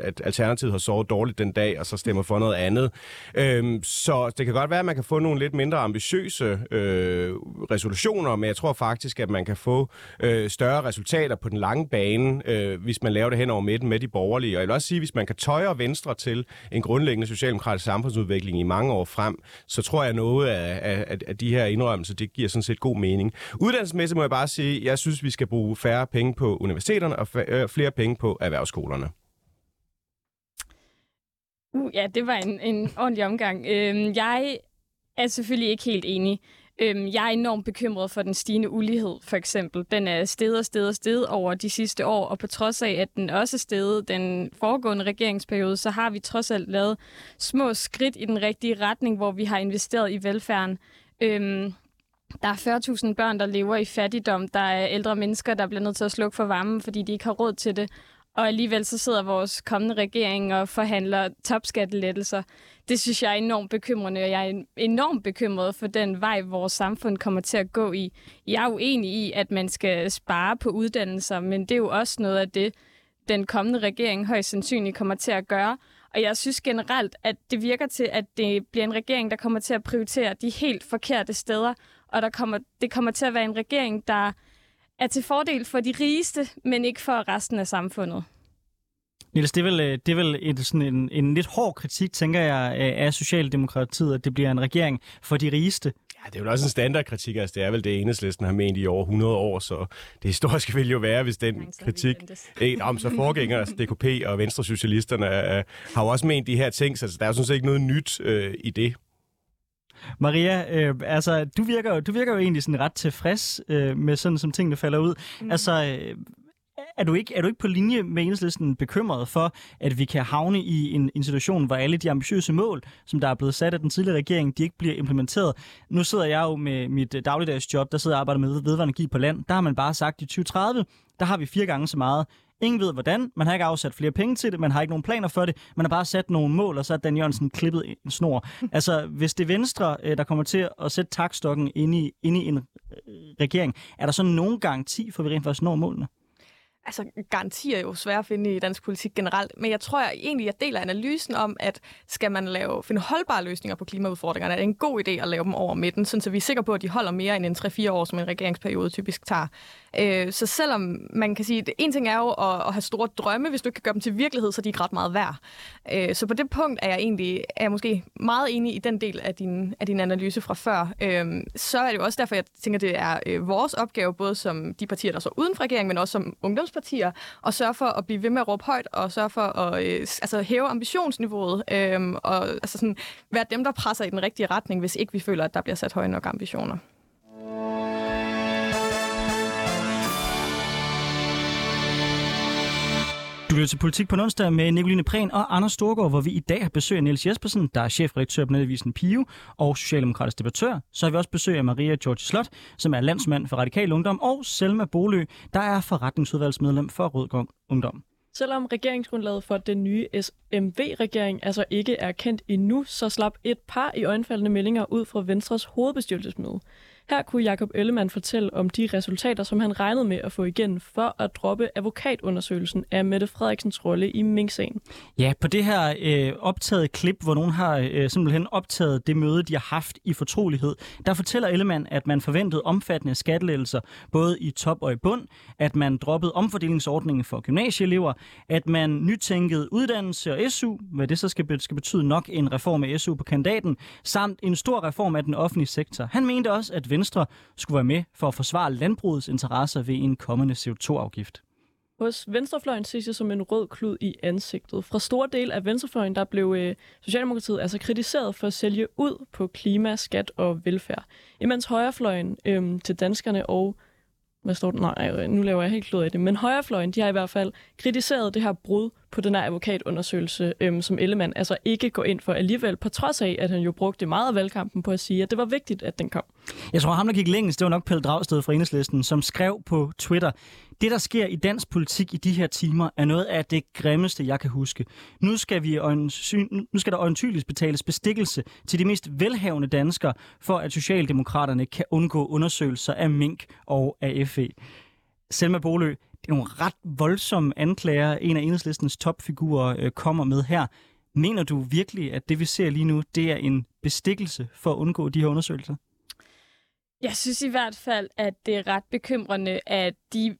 at Alternativet har sovet dårligt den dag, og så stemmer for noget andet. Øh, så det kan godt være, at man kan få nogle lidt mindre ambitiøse øh, resolutioner, ambitioner, men jeg tror faktisk, at man kan få øh, større resultater på den lange bane, øh, hvis man laver det hen over midten med de borgerlige. Og jeg vil også sige, hvis man kan tøjre Venstre til en grundlæggende socialdemokratisk samfundsudvikling i mange år frem, så tror jeg noget af, af, af de her indrømmelser, det giver sådan set god mening. Uddannelsesmæssigt må jeg bare sige, jeg synes, vi skal bruge færre penge på universiteterne og øh, flere penge på erhvervsskolerne. Uh, ja, det var en, en ordentlig omgang. Øhm, jeg er selvfølgelig ikke helt enig. Øhm, jeg er enormt bekymret for den stigende ulighed, for eksempel. Den er steget og sted og steget over de sidste år, og på trods af, at den også er steget den foregående regeringsperiode, så har vi trods alt lavet små skridt i den rigtige retning, hvor vi har investeret i velfærden. Øhm, der er 40.000 børn, der lever i fattigdom. Der er ældre mennesker, der bliver nødt til at slukke for varmen, fordi de ikke har råd til det. Og alligevel så sidder vores kommende regering og forhandler topskattelettelser. Det synes jeg er enormt bekymrende, og jeg er enormt bekymret for den vej, vores samfund kommer til at gå i. Jeg er uenig i, at man skal spare på uddannelser, men det er jo også noget af det, den kommende regering højst sandsynligt kommer til at gøre. Og jeg synes generelt, at det virker til, at det bliver en regering, der kommer til at prioritere de helt forkerte steder, og der kommer, det kommer til at være en regering, der er til fordel for de rigeste, men ikke for resten af samfundet. Niels, det er vel, øh, det er vel et, sådan en, en lidt hård kritik, tænker jeg, af Socialdemokratiet, at det bliver en regering for de rigeste. Ja, det er jo også en standardkritik, altså det er vel det enhedslisten har ment i over 100 år, så det historiske vil jo være, hvis den kritik... Ikke, om så forgænger, altså DKP og Venstresocialisterne uh, har jo også ment de her ting, så der er jo sådan set ikke noget nyt uh, i det. Maria, øh, altså, du virker, du virker jo egentlig sådan ret tilfreds øh, med sådan, som tingene falder ud. Mm. Altså, øh, er du ikke, er du ikke på linje med enhedslisten bekymret for, at vi kan havne i en, en situation, hvor alle de ambitiøse mål, som der er blevet sat af den tidligere regering, de ikke bliver implementeret? Nu sidder jeg jo med mit øh, dagligdagsjob, der sidder og arbejder med vedvarende energi på land. Der har man bare sagt, at i 2030, der har vi fire gange så meget Ingen ved hvordan. Man har ikke afsat flere penge til det. Man har ikke nogen planer for det. Man har bare sat nogle mål, og så er Dan Jørgensen klippet en snor. altså, hvis det er Venstre, øh, der kommer til at sætte takstokken ind i, ind i en øh, regering, er der så nogen garanti for, at vi rent faktisk når målene? Altså, garantier jo svære at finde i dansk politik generelt, men jeg tror jeg egentlig, jeg deler analysen om, at skal man lave, finde holdbare løsninger på klimaudfordringerne, er det en god idé at lave dem over midten, så vi er sikre på, at de holder mere end en 3-4 år, som en regeringsperiode typisk tager. Øh, så selvom man kan sige, at en ting er jo at, at have store drømme, hvis du ikke kan gøre dem til virkelighed, så er de ikke ret meget værd. Øh, så på det punkt er jeg egentlig er jeg måske meget enig i den del af din, af din analyse fra før. Øh, så er det jo også derfor, jeg tænker, det er øh, vores opgave, både som de partier, der så uden for regeringen, men også som ungdomspartier, at sørge for at blive ved med at råbe højt, og sørge for at øh, altså, hæve ambitionsniveauet, øh, og altså sådan, være dem, der presser i den rigtige retning, hvis ikke vi føler, at der bliver sat høje nok ambitioner. Du lytter til Politik på onsdag med Nicoline Prehn og Anders Storgård, hvor vi i dag har besøg af Niels Jespersen, der er chefredaktør på Nedvisen Pio og socialdemokratisk debattør. Så har vi også besøg af Maria George Slot, som er landsmand for Radikal Ungdom, og Selma Bolø, der er forretningsudvalgsmedlem for Rødgård Ungdom. Selvom regeringsgrundlaget for den nye SMV-regering altså ikke er kendt endnu, så slap et par i øjenfaldende meldinger ud fra Venstres hovedbestyrelsesmøde. Her kunne Jakob Ellemann fortælle om de resultater, som han regnede med at få igen for at droppe advokatundersøgelsen af Mette Frederiksens rolle i Mink-sagen. Ja, på det her øh, optaget klip, hvor nogen har øh, simpelthen optaget det møde, de har haft i fortrolighed, der fortæller Ellemann, at man forventede omfattende skattelettelser både i top og i bund, at man droppede omfordelingsordningen for gymnasieelever, at man nytænkede uddannelse og SU, hvad det så skal, skal betyde nok en reform af SU på kandidaten, samt en stor reform af den offentlige sektor. Han mente også, at Venstre skulle være med for at forsvare landbrugets interesser ved en kommende CO2-afgift. Hos Venstrefløjen ses det som en rød klud i ansigtet. Fra store del af Venstrefløjen, der blev øh, Socialdemokratiet altså kritiseret for at sælge ud på klima, skat og velfærd. Imens højrefløjen øh, til danskerne og hvad står der? Nej, øh, nu laver jeg helt klod af det. Men højrefløjen, de har i hvert fald kritiseret det her brud på den her advokatundersøgelse, øhm, som Ellemann altså ikke går ind for alligevel, på trods af, at han jo brugte meget af valgkampen på at sige, at det var vigtigt, at den kom. Jeg tror, ham, der gik længst, det var nok Pelle Dragsted fra Enhedslisten, som skrev på Twitter, det, der sker i dansk politik i de her timer, er noget af det grimmeste, jeg kan huske. Nu skal, vi nu skal der øjentydeligt betales bestikkelse til de mest velhavende danskere, for at Socialdemokraterne kan undgå undersøgelser af mink og af FE. Selma Bolø, det er nogle ret voldsomme anklager, en af enhedslistens topfigurer øh, kommer med her. Mener du virkelig, at det vi ser lige nu, det er en bestikkelse for at undgå de her undersøgelser? Jeg synes i hvert fald, at det er ret bekymrende, at de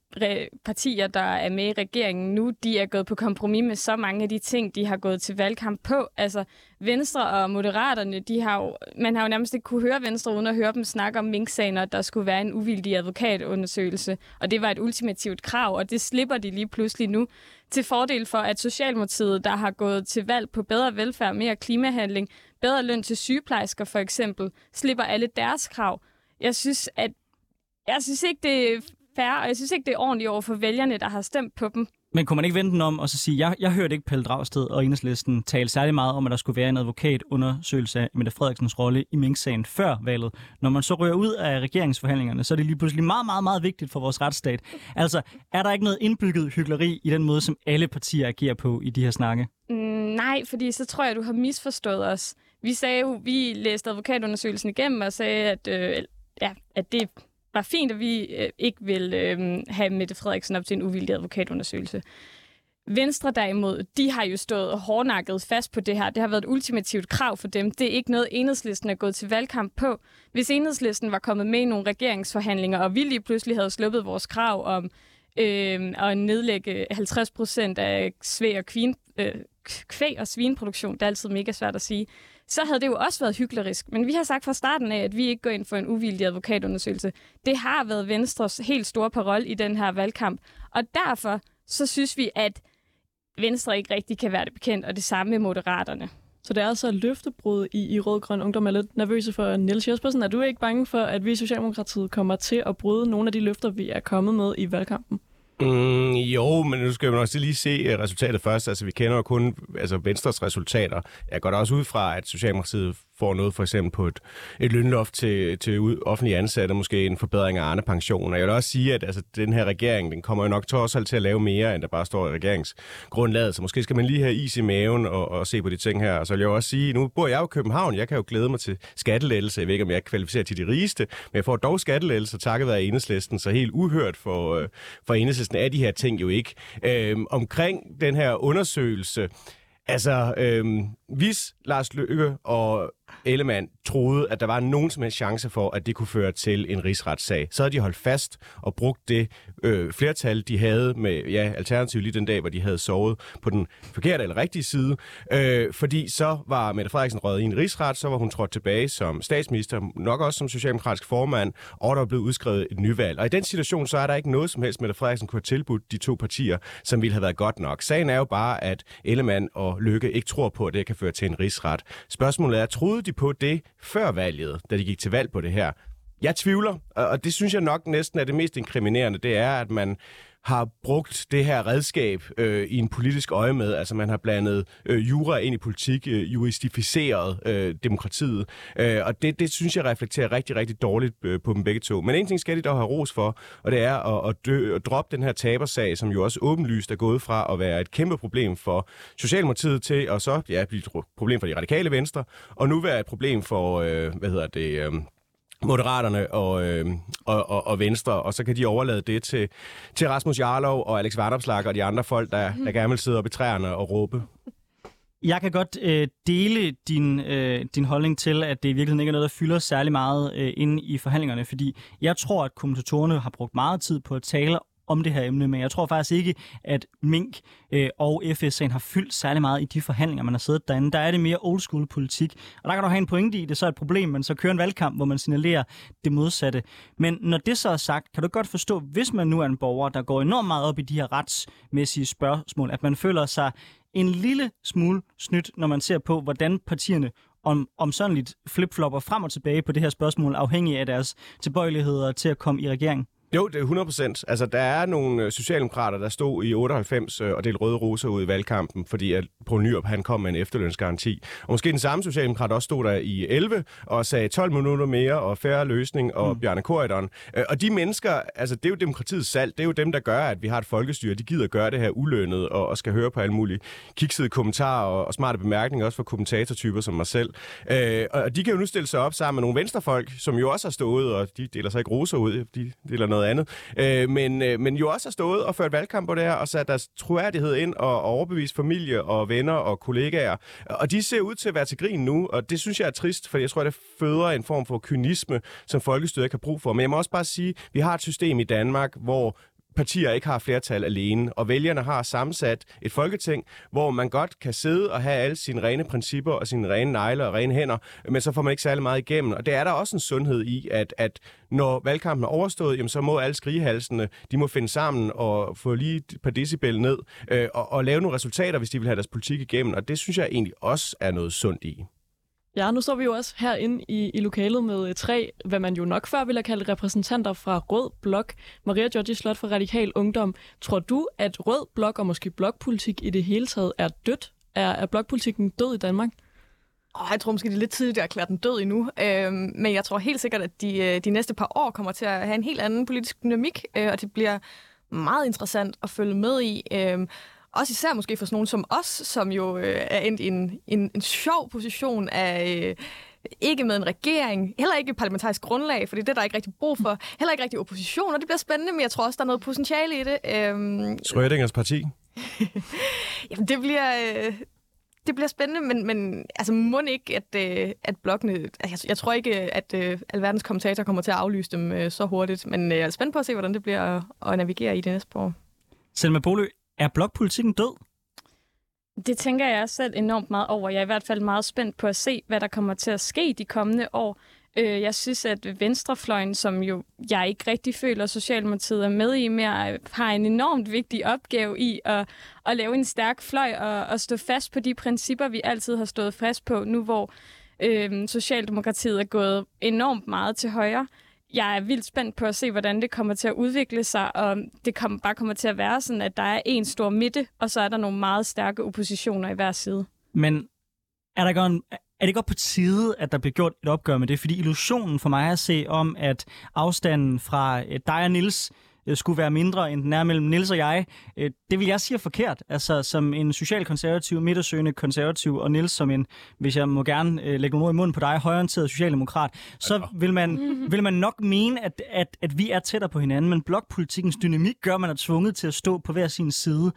partier, der er med i regeringen nu, de er gået på kompromis med så mange af de ting, de har gået til valgkamp på. Altså Venstre og Moderaterne, de har jo, man har jo nærmest ikke kunne høre Venstre uden at høre dem snakke om mink og der skulle være en uvildig advokatundersøgelse. Og det var et ultimativt krav, og det slipper de lige pludselig nu til fordel for, at Socialdemokratiet, der har gået til valg på bedre velfærd, mere klimahandling, bedre løn til sygeplejersker for eksempel, slipper alle deres krav. Jeg synes, at jeg synes ikke, det er fair, og jeg synes ikke, det er ordentligt over for vælgerne, der har stemt på dem. Men kunne man ikke vente den om og så sige, jeg, jeg hørte ikke Pelle Dragsted og Enhedslisten tale særlig meget om, at der skulle være en advokatundersøgelse af Mette Frederiksens rolle i Mink-sagen før valget. Når man så rører ud af regeringsforhandlingerne, så er det lige pludselig meget, meget, meget vigtigt for vores retsstat. Altså, er der ikke noget indbygget hyggeleri i den måde, som alle partier agerer på i de her snakke? Mm, nej, fordi så tror jeg, du har misforstået os. Vi sagde jo, vi læste advokatundersøgelsen igennem og sagde, at øh, ja, at det var fint, at vi øh, ikke vil øh, have Mette Frederiksen op til en uvildig advokatundersøgelse. Venstre derimod, de har jo stået hårdnakket fast på det her. Det har været et ultimativt krav for dem. Det er ikke noget, enhedslisten er gået til valgkamp på. Hvis enhedslisten var kommet med i nogle regeringsforhandlinger, og vi lige pludselig havde sluppet vores krav om øh, at nedlægge 50 procent af svæg og, kvin, øh, kvæg og svineproduktion, det er altid mega svært at sige, så havde det jo også været hyklerisk. Men vi har sagt fra starten af, at vi ikke går ind for en uvildig advokatundersøgelse. Det har været Venstres helt store parol i den her valgkamp. Og derfor så synes vi, at Venstre ikke rigtig kan være det bekendt, og det samme med Moderaterne. Så det er altså løftebrud i, i Rød-Grøn Ungdom er lidt nervøse for Niels Jespersen. Er du ikke bange for, at vi i Socialdemokratiet kommer til at bryde nogle af de løfter, vi er kommet med i valgkampen? Mm, jo, men nu skal vi nok lige se øh, resultatet først. Altså, vi kender jo kun altså, Venstres resultater. Jeg går da også ud fra, at Socialdemokratiet får noget for eksempel på et, et lønloft til, til offentlige ansatte, måske en forbedring af andre pensioner. Jeg vil også sige, at altså, den her regering, den kommer jo nok trods alt til at lave mere, end der bare står i regeringsgrundlaget. Så måske skal man lige have is i maven og, og se på de ting her. Og så vil jeg også sige, nu bor jeg jo i København, jeg kan jo glæde mig til skattelettelse. Jeg ved ikke, om jeg kvalificerer til de rigeste, men jeg får dog skattelettelse takket være enhedslisten, så helt uhørt for, øh, for enhedslisten er de her ting jo ikke. Øh, omkring den her undersøgelse, Altså, øhm, hvis Lars Løkke og Ellemann troede, at der var nogen som helst chance for, at det kunne føre til en rigsretssag, så havde de holdt fast og brugt det øh, flertal, de havde med ja, Alternativ lige den dag, hvor de havde sovet på den forkerte eller rigtige side. Øh, fordi så var Mette Frederiksen røget i en rigsret, så var hun trådt tilbage som statsminister, nok også som socialdemokratisk formand, og der var blevet udskrevet et nyvalg. Og i den situation, så er der ikke noget som helst, Mette Frederiksen kunne have tilbudt de to partier, som ville have været godt nok. Sagen er jo bare, at Ellemann og Lykke ikke tror på, at det kan føre til en rigsret. Spørgsmålet er, troede de på det før valget, da de gik til valg på det her? Jeg tvivler, og det synes jeg nok næsten er det mest inkriminerende, det er, at man har brugt det her redskab øh, i en politisk øje med. Altså man har blandet øh, jura ind i politik, øh, juristificeret øh, demokratiet. Øh, og det, det synes jeg reflekterer rigtig, rigtig dårligt øh, på dem begge to. Men en ting skal de dog have ros for, og det er at, at, dø, at droppe den her tabersag, som jo også åbenlyst er gået fra at være et kæmpe problem for Socialdemokratiet til at så ja, blive et problem for de radikale venstre, og nu være et problem for, øh, hvad hedder det... Øh, Moderaterne og, øh, og, og, og Venstre, og så kan de overlade det til, til Rasmus Jarlov og Alex Vandopslag og de andre folk, der, der gerne vil sidde op i træerne og råbe. Jeg kan godt øh, dele din, øh, din holdning til, at det i virkeligheden ikke er noget, der fylder særlig meget øh, inde i forhandlingerne, fordi jeg tror, at kommentatorerne har brugt meget tid på at tale om det her emne, men jeg tror faktisk ikke, at Mink øh, og FSA'en har fyldt særlig meget i de forhandlinger, man har siddet derinde. Der er det mere old school politik, og der kan du have en pointe i, det er så et problem, men så kører en valgkamp, hvor man signalerer det modsatte. Men når det så er sagt, kan du godt forstå, hvis man nu er en borger, der går enormt meget op i de her retsmæssige spørgsmål, at man føler sig en lille smule snydt, når man ser på, hvordan partierne om, om sådan lidt flipflopper frem og tilbage på det her spørgsmål, afhængig af deres tilbøjeligheder til at komme i regering? Jo, det er 100 procent. Altså, der er nogle øh, socialdemokrater, der stod i 98 øh, og delte røde roser ud i valgkampen, fordi at Poul Nyrup, han kom med en efterlønsgaranti. Og måske den samme socialdemokrat også stod der i 11 og sagde 12 minutter mere og færre løsning og mm. Bjarne Korydon. Øh, og de mennesker, altså det er jo demokratiets salg, det er jo dem, der gør, at vi har et folkestyre. De gider gøre det her ulønnet og, og skal høre på alle mulige kiksede kommentarer og, og smarte bemærkninger, også fra kommentatortyper som mig selv. Øh, og de kan jo nu stille sig op sammen med nogle venstrefolk, som jo også har stået, og de deler sig ikke roser ud, de deler noget andet. Øh, men, øh, men jo også har stået og ført valgkamp på det her, og sat deres troværdighed ind og, og overbevist familie og venner og kollegaer. Og de ser ud til at være til grin nu, og det synes jeg er trist, for jeg tror, det føder en form for kynisme, som folkestyret ikke har brug for. Men jeg må også bare sige, at vi har et system i Danmark, hvor partier ikke har flertal alene, og vælgerne har sammensat et folketing, hvor man godt kan sidde og have alle sine rene principper og sine rene negle og rene hænder, men så får man ikke særlig meget igennem. Og det er der også en sundhed i, at, at når valgkampen er overstået, jamen, så må alle skrigehalsene, de må finde sammen og få lige et par decibel ned øh, og, og lave nogle resultater, hvis de vil have deres politik igennem. Og det synes jeg egentlig også er noget sundt i. Ja, nu står vi jo også herinde i, i lokalet med øh, tre, hvad man jo nok før ville have kaldt repræsentanter fra Rød Blok. Maria Georgi Slot fra Radikal Ungdom. Tror du, at Rød Blok og måske blokpolitik i det hele taget er dødt? Er, er blokpolitikken død i Danmark? Oh, jeg tror måske, det er lidt tidligt at erklære den død endnu. Øhm, men jeg tror helt sikkert, at de, øh, de næste par år kommer til at have en helt anden politisk dynamik, øh, og det bliver meget interessant at følge med i. Øh, også især måske for sådan nogen som os, som jo øh, er endt i en, en, en sjov position af... Øh, ikke med en regering, heller ikke et parlamentarisk grundlag, for det er det, der er ikke rigtig brug for. Heller ikke rigtig opposition, og det bliver spændende, men jeg tror også, der er noget potentiale i det. Øhm, Schrödingers parti? Jamen, det bliver, øh, det bliver spændende, men, men altså, må ikke, at, øh, at blokkene... Altså, jeg, jeg tror ikke, at øh, alverdens kommentatorer kommer til at aflyse dem øh, så hurtigt, men øh, jeg er spændt på at se, hvordan det bliver at, at navigere i det næste år. Selma Bolø, er blokpolitikken død? Det tænker jeg selv enormt meget over. Jeg er i hvert fald meget spændt på at se, hvad der kommer til at ske de kommende år. Øh, jeg synes, at Venstrefløjen, som jo jeg ikke rigtig føler, Socialdemokratiet er med i mere, har en enormt vigtig opgave i at, at lave en stærk fløj og, og stå fast på de principper, vi altid har stået fast på, nu hvor øh, Socialdemokratiet er gået enormt meget til højre jeg er vildt spændt på at se, hvordan det kommer til at udvikle sig, og det kommer, bare kommer til at være sådan, at der er en stor midte, og så er der nogle meget stærke oppositioner i hver side. Men er, der godt, er det godt på tide, at der bliver gjort et opgør med det? Fordi illusionen for mig er at se om, at afstanden fra øh, dig og Nils skulle være mindre, end den er mellem Nils og jeg, øh, det vil jeg sige er forkert. Altså som en socialkonservativ, midtersøgende konservativ, og Nils som en, hvis jeg må gerne øh, lægge nogle ord i munden på dig, højorienteret socialdemokrat, så vil man, vil man nok mene, at, at, at vi er tættere på hinanden, men blokpolitikens dynamik gør, at man er tvunget til at stå på hver sin side.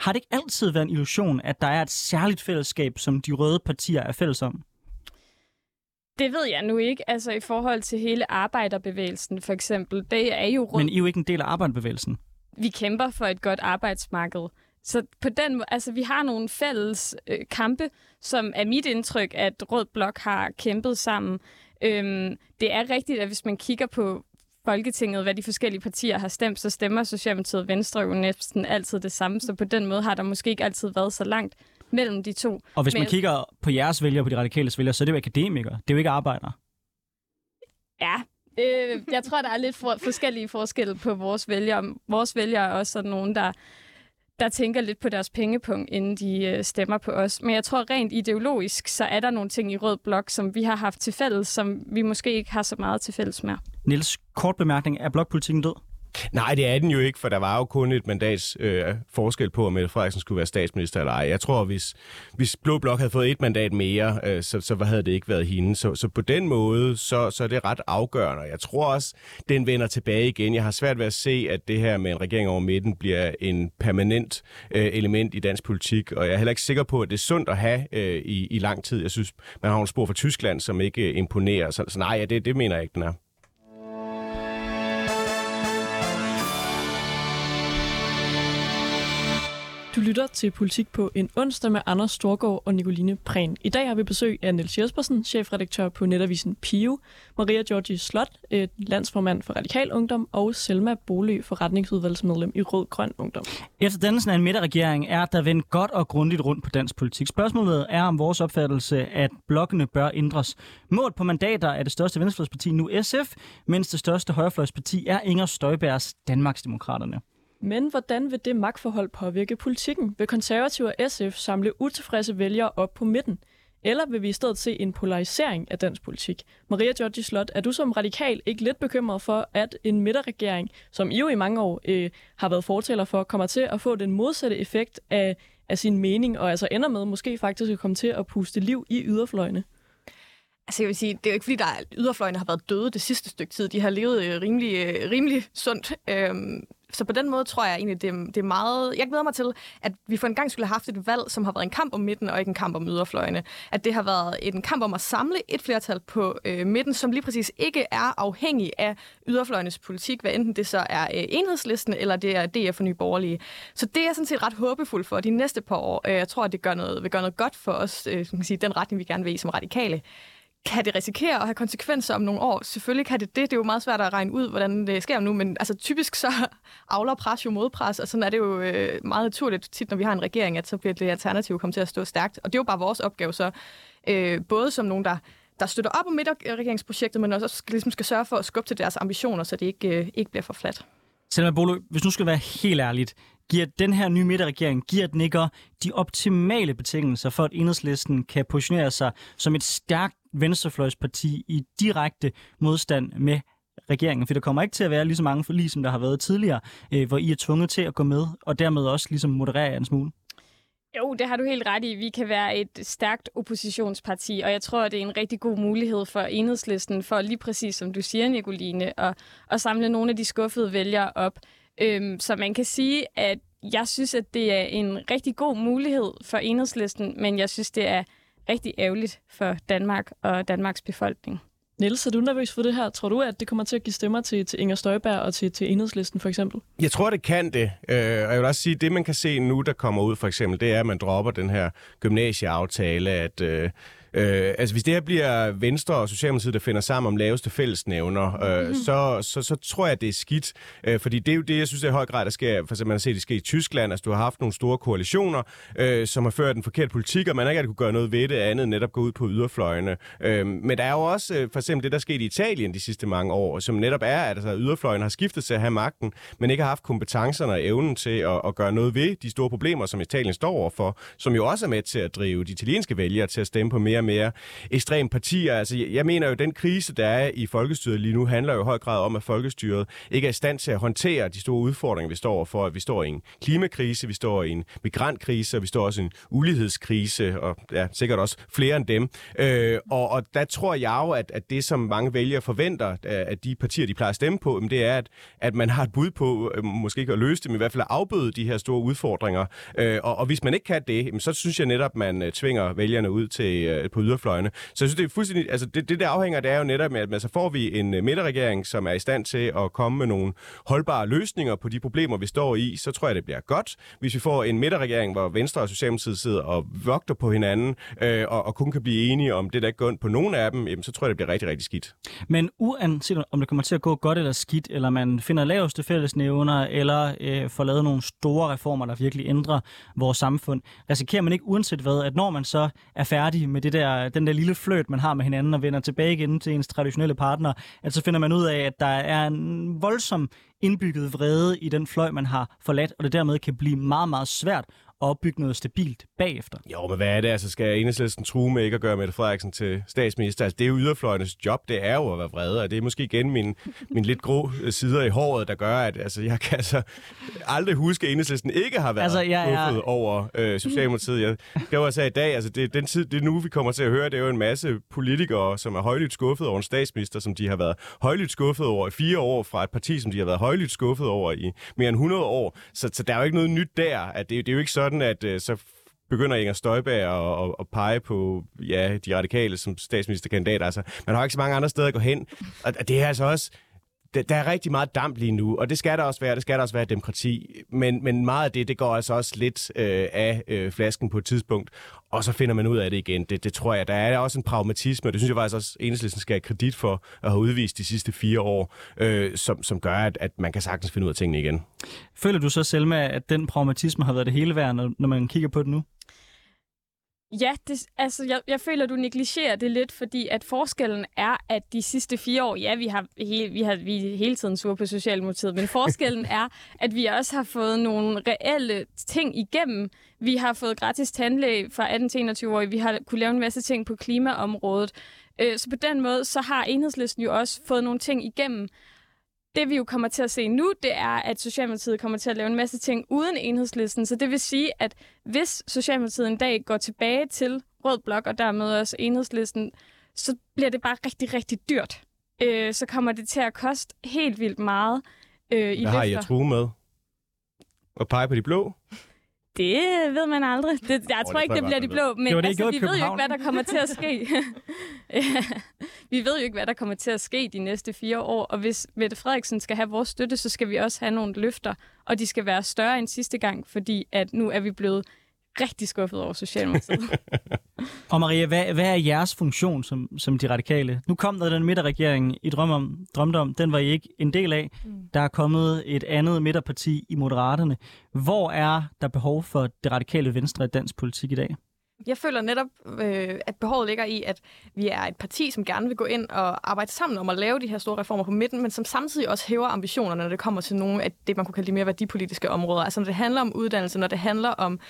Har det ikke altid været en illusion, at der er et særligt fællesskab, som de røde partier er fælles om? Det ved jeg nu ikke. Altså i forhold til hele arbejderbevægelsen for eksempel, det er jo rød. Men I er jo ikke en del af arbejderbevægelsen. Vi kæmper for et godt arbejdsmarked. Så på den måde, altså vi har nogle fælles øh, kampe, som er mit indtryk, at Rød Blok har kæmpet sammen. Øhm, det er rigtigt, at hvis man kigger på Folketinget, hvad de forskellige partier har stemt, så stemmer Socialdemokratiet og Venstre jo næsten altid det samme. Så på den måde har der måske ikke altid været så langt mellem de to. Og hvis man Men- kigger på jeres vælgere, på de radikale vælgere, så er det jo akademikere. Det er jo ikke arbejdere. Ja, øh, jeg tror, der er lidt for, forskellige forskelle på vores vælgere. Vores vælgere er også sådan nogen, der, der tænker lidt på deres pengepunkt, inden de øh, stemmer på os. Men jeg tror rent ideologisk, så er der nogle ting i Rød Blok, som vi har haft til fælles, som vi måske ikke har så meget til fælles med. Niels, kort bemærkning. Er blokpolitikken død? Nej, det er den jo ikke, for der var jo kun et mandats øh, forskel på, om Mette Frederiksen skulle være statsminister eller ej. Jeg tror, hvis, hvis Blå Blok havde fået et mandat mere, øh, så, så havde det ikke været hende. Så, så på den måde, så, så er det ret afgørende. Jeg tror også, den vender tilbage igen. Jeg har svært ved at se, at det her med en regering over midten bliver en permanent øh, element i dansk politik. Og jeg er heller ikke sikker på, at det er sundt at have øh, i, i lang tid. Jeg synes, man har en spor fra Tyskland, som ikke øh, imponerer. Så, så nej, det, det mener jeg ikke, den er. Du lytter til Politik på en onsdag med Anders Storgård og Nicoline Prehn. I dag har vi besøg af Niels Jespersen, chefredaktør på netavisen Pio, Maria Georgi Slot, øh, landsformand for Radikal Ungdom, og Selma Bolø, forretningsudvalgsmedlem i Rød Grøn Ungdom. Efter dannelsen af en midterregering er der vendt godt og grundigt rundt på dansk politik. Spørgsmålet er om vores opfattelse, at blokkene bør ændres. Målt på mandater er det største venstrefløjsparti nu SF, mens det største højrefløjsparti er Inger Støjbergs Danmarksdemokraterne. Men hvordan vil det magtforhold påvirke politikken? Vil konservative og SF samle utilfredse vælgere op på midten? Eller vil vi i stedet se en polarisering af dansk politik? Maria Georgi Slot, er du som radikal ikke lidt bekymret for, at en midterregering, som I jo i mange år øh, har været fortaler for, kommer til at få den modsatte effekt af, af sin mening, og altså ender med måske faktisk at komme til at puste liv i yderfløjene? Altså jeg vil sige, det er jo ikke fordi, der er, yderfløjene har været døde det sidste stykke tid. De har levet øh, rimelig, øh, rimelig sundt. Øhm, så på den måde tror jeg egentlig, det er, det er meget... Jeg glæder mig til, at vi for en gang skulle have haft et valg, som har været en kamp om midten, og ikke en kamp om yderfløjene. At det har været en kamp om at samle et flertal på øh, midten, som lige præcis ikke er afhængig af yderfløjenes politik, hvad enten det så er øh, enhedslisten, eller det er DF for Nye Borgerlige. Så det er jeg sådan set ret håbefuld for de næste par år. Øh, jeg tror, at det gør noget, vil gøre noget godt for os, øh, man kan sige, den retning, vi gerne vil i som radikale. Kan det risikere at have konsekvenser om nogle år? Selvfølgelig kan det det. Det er jo meget svært at regne ud, hvordan det sker nu, men altså, typisk så avler pres jo modpres, og sådan er det jo øh, meget naturligt tit, når vi har en regering, at så bliver det alternativ kommet til at stå stærkt. Og det er jo bare vores opgave så, øh, både som nogen, der der støtter op om midterregeringsprojektet, men også skal, ligesom skal sørge for at skubbe til deres ambitioner, så det ikke, øh, ikke bliver for fladt. Selma Bolo, hvis nu skal være helt ærligt, giver den her nye midterregering, giver den ikke de optimale betingelser for, at enhedslisten kan positionere sig som et stærkt venstrefløjsparti i direkte modstand med regeringen? For der kommer ikke til at være lige så mange forlig, som der har været tidligere, øh, hvor I er tvunget til at gå med, og dermed også ligesom moderere jer en smule. Jo, det har du helt ret i. Vi kan være et stærkt oppositionsparti, og jeg tror, det er en rigtig god mulighed for enhedslisten, for lige præcis som du siger, Nicoline, at, at samle nogle af de skuffede vælgere op. Øhm, så man kan sige, at jeg synes, at det er en rigtig god mulighed for enhedslisten, men jeg synes, det er rigtig ærgerligt for Danmark og Danmarks befolkning. Niels, er du nervøs for det her? Tror du, at det kommer til at give stemmer til, til Inger Støjberg og til, til enhedslisten for eksempel? Jeg tror, det kan det. Øh, og jeg vil også sige, at det, man kan se nu, der kommer ud for eksempel, det er, at man dropper den her gymnasieaftale, at øh, Øh, altså hvis det her bliver Venstre og Socialdemokratiet, der finder sammen om laveste fællesnævner, øh, mm. så, så, så tror jeg, det er skidt. Øh, fordi det er jo det, jeg synes er i høj grad, der sker. For eksempel man har set det ske i Tyskland. Altså du har haft nogle store koalitioner, øh, som har ført den forkerte politik, og man har ikke kunne gøre noget ved det andet, netop gå ud på yderfløjene. Øh, men der er jo også øh, for eksempel det, der skete i Italien de sidste mange år, som netop er, at altså, yderfløjen har skiftet til at have magten, men ikke har haft kompetencerne og evnen til at, at gøre noget ved de store problemer, som Italien står overfor, som jo også er med til at drive de italienske vælgere til at stemme på mere mere ekstreme partier. Altså, jeg mener jo, at den krise, der er i folkestyret lige nu, handler jo i høj grad om, at folkestyret ikke er i stand til at håndtere de store udfordringer, vi står overfor. Vi står i en klimakrise, vi står i en migrantkrise, og vi står også i en ulighedskrise, og ja, sikkert også flere end dem. Øh, og, og der tror jeg jo, at, at det, som mange vælgere forventer øh, at de partier, de plejer at stemme på, det er, at, at man har et bud på, øh, måske ikke at løse det, men i hvert fald at afbøde de her store udfordringer. Øh, og, og hvis man ikke kan det, så synes jeg netop, at man øh, tvinger vælgerne ud til på yderfløjene. Så jeg synes, det er fuldstændig... Altså, det, det der afhænger, det er jo netop med, at så får vi en øh, midterregering, som er i stand til at komme med nogle holdbare løsninger på de problemer, vi står i, så tror jeg, det bliver godt. Hvis vi får en midterregering, hvor Venstre og Socialdemokratiet sidder og vogter på hinanden, øh, og, og kun kan blive enige om det, der ikke går på nogen af dem, jamen, så tror jeg, det bliver rigtig, rigtig skidt. Men uanset om det kommer til at gå godt eller skidt, eller man finder laveste fællesnævner, eller øh, får lavet nogle store reformer, der virkelig ændrer vores samfund, risikerer man ikke uanset hvad, at når man så er færdig med det der, den der lille fløt, man har med hinanden, og vender tilbage igen til ens traditionelle partner, at så finder man ud af, at der er en voldsom indbygget vrede i den fløj, man har forladt, og det dermed kan blive meget, meget svært opbygge noget stabilt bagefter. Jo, men hvad er det? Altså, skal enhedslisten true med ikke at gøre Mette Frederiksen til statsminister? Altså, det er jo yderfløjenes job, det er jo at være vrede, og det er måske igen min, min lidt grå sider i håret, der gør, at altså, jeg kan altså aldrig huske, at enhedslisten ikke har været altså, jeg, jeg... over øh, Socialdemokratiet. Jeg skal jo altså i dag, altså det, den tid, det nu, vi kommer til at høre, det er jo en masse politikere, som er højlydt skuffet over en statsminister, som de har været højlydt skuffet over i fire år, fra et parti, som de har været højlydt skuffet over i mere end 100 år. Så, så der er jo ikke noget nyt der. At det, det er jo ikke sådan, at øh, så begynder Inger Støjberg at, at, at pege på ja, de radikale som statsministerkandidat. Altså, man har ikke så mange andre steder at gå hen. Og det er altså også der er rigtig meget damp lige nu, og det skal der også være. Det skal der også være demokrati. Men, men meget af det, det går altså også lidt øh, af øh, flasken på et tidspunkt, og så finder man ud af det igen. Det, det tror jeg. Der er også en pragmatisme, og det synes jeg faktisk også, Enhedslisten skal have kredit for at have udvist de sidste fire år, øh, som, som gør, at, at man kan sagtens finde ud af tingene igen. Føler du så, Selma, at den pragmatisme har været det hele værd, når, når man kigger på det nu? Ja, det, altså jeg, jeg føler, du negligerer det lidt, fordi at forskellen er, at de sidste fire år, ja, vi har, he, vi har vi er hele tiden sur på Socialdemokratiet, men forskellen er, at vi også har fået nogle reelle ting igennem. Vi har fået gratis tandlæge fra 18 til 21 år, vi har kunne lave en masse ting på klimaområdet. Øh, så på den måde, så har enhedslisten jo også fået nogle ting igennem, det vi jo kommer til at se nu, det er, at Socialdemokratiet kommer til at lave en masse ting uden enhedslisten. Så det vil sige, at hvis Socialdemokratiet en dag går tilbage til Rød Blok og dermed også enhedslisten, så bliver det bare rigtig, rigtig dyrt. Øh, så kommer det til at koste helt vildt meget øh, i Hvad har I at true med? At pege på de blå? Det ved man aldrig. Det, jeg oh, tror ikke, det bliver de blå, men det det, altså, vi ved jo ikke, hvad der kommer til at ske. Vi ved jo ikke, hvad der kommer til at ske de næste fire år, og hvis Mette Frederiksen skal have vores støtte, så skal vi også have nogle løfter, og de skal være større end sidste gang, fordi at nu er vi blevet rigtig skuffet over Socialdemokratiet. og Maria, hvad, hvad er jeres funktion som, som de radikale? Nu kom der den midterregering, I drøm om, drømte om, den var I ikke en del af. Mm. Der er kommet et andet midterparti i Moderaterne. Hvor er der behov for det radikale venstre i dansk politik i dag? Jeg føler netop, øh, at behovet ligger i, at vi er et parti, som gerne vil gå ind og arbejde sammen om at lave de her store reformer på midten, men som samtidig også hæver ambitionerne, når det kommer til nogle af det, man kunne kalde de mere værdipolitiske områder. Altså når det handler om uddannelse, når det handler om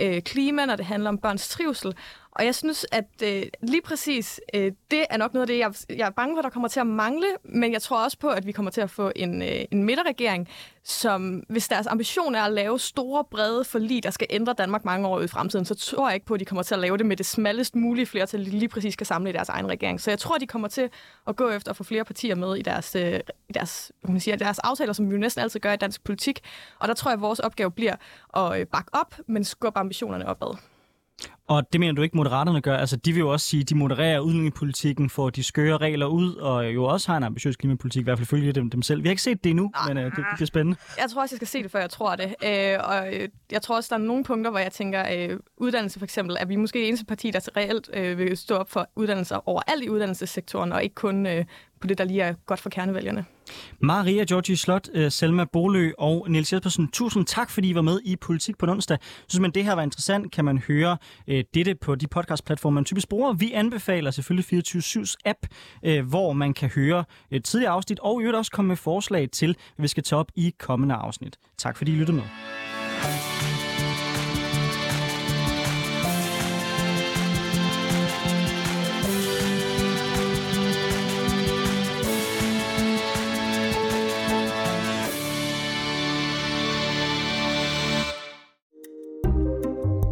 øh, klima, når det handler om børns trivsel. Og jeg synes, at øh, lige præcis øh, det er nok noget af det, jeg, jeg er bange for, der kommer til at mangle, men jeg tror også på, at vi kommer til at få en, øh, en midterregering, som hvis deres ambition er at lave store, brede forlig, der skal ændre Danmark mange år i fremtiden, så tror jeg ikke på, at de kommer til at lave det med det smallest mulige flertal, de lige præcis skal samle i deres egen regering. Så jeg tror, de kommer til at gå efter at få flere partier med i deres, øh, i deres, man siger, deres aftaler, som vi jo næsten altid gør i dansk politik. Og der tror jeg, at vores opgave bliver at øh, bakke op, men skubbe ambitionerne opad. Og det mener du ikke, moderaterne gør? Altså, de vil jo også sige, at de modererer udlændingepolitikken, får de skøre regler ud, og jo også har en ambitiøs klimapolitik, i hvert fald følge dem, dem selv. Vi har ikke set det endnu, men øh, det, det bliver spændende. Jeg tror også, jeg skal se det, før jeg tror det. Øh, og øh, jeg tror også, der er nogle punkter, hvor jeg tænker, øh, uddannelse for eksempel, at vi måske det eneste parti, der reelt øh, vil stå op for uddannelser overalt i uddannelsessektoren, og ikke kun øh, på det, der lige er godt for kernevælgerne. Maria Georgi Slot, øh, Selma Bolø og Niels Jespersen, tusind tak, fordi I var med i Politik på onsdag. Synes man, det her var interessant, kan man høre øh, dette på de podcastplatforme, man typisk bruger. Vi anbefaler selvfølgelig 24-7's app, øh, hvor man kan høre et tidligere afsnit, og i øvrigt også komme med forslag til, hvad vi skal tage op i kommende afsnit. Tak fordi I lyttede med.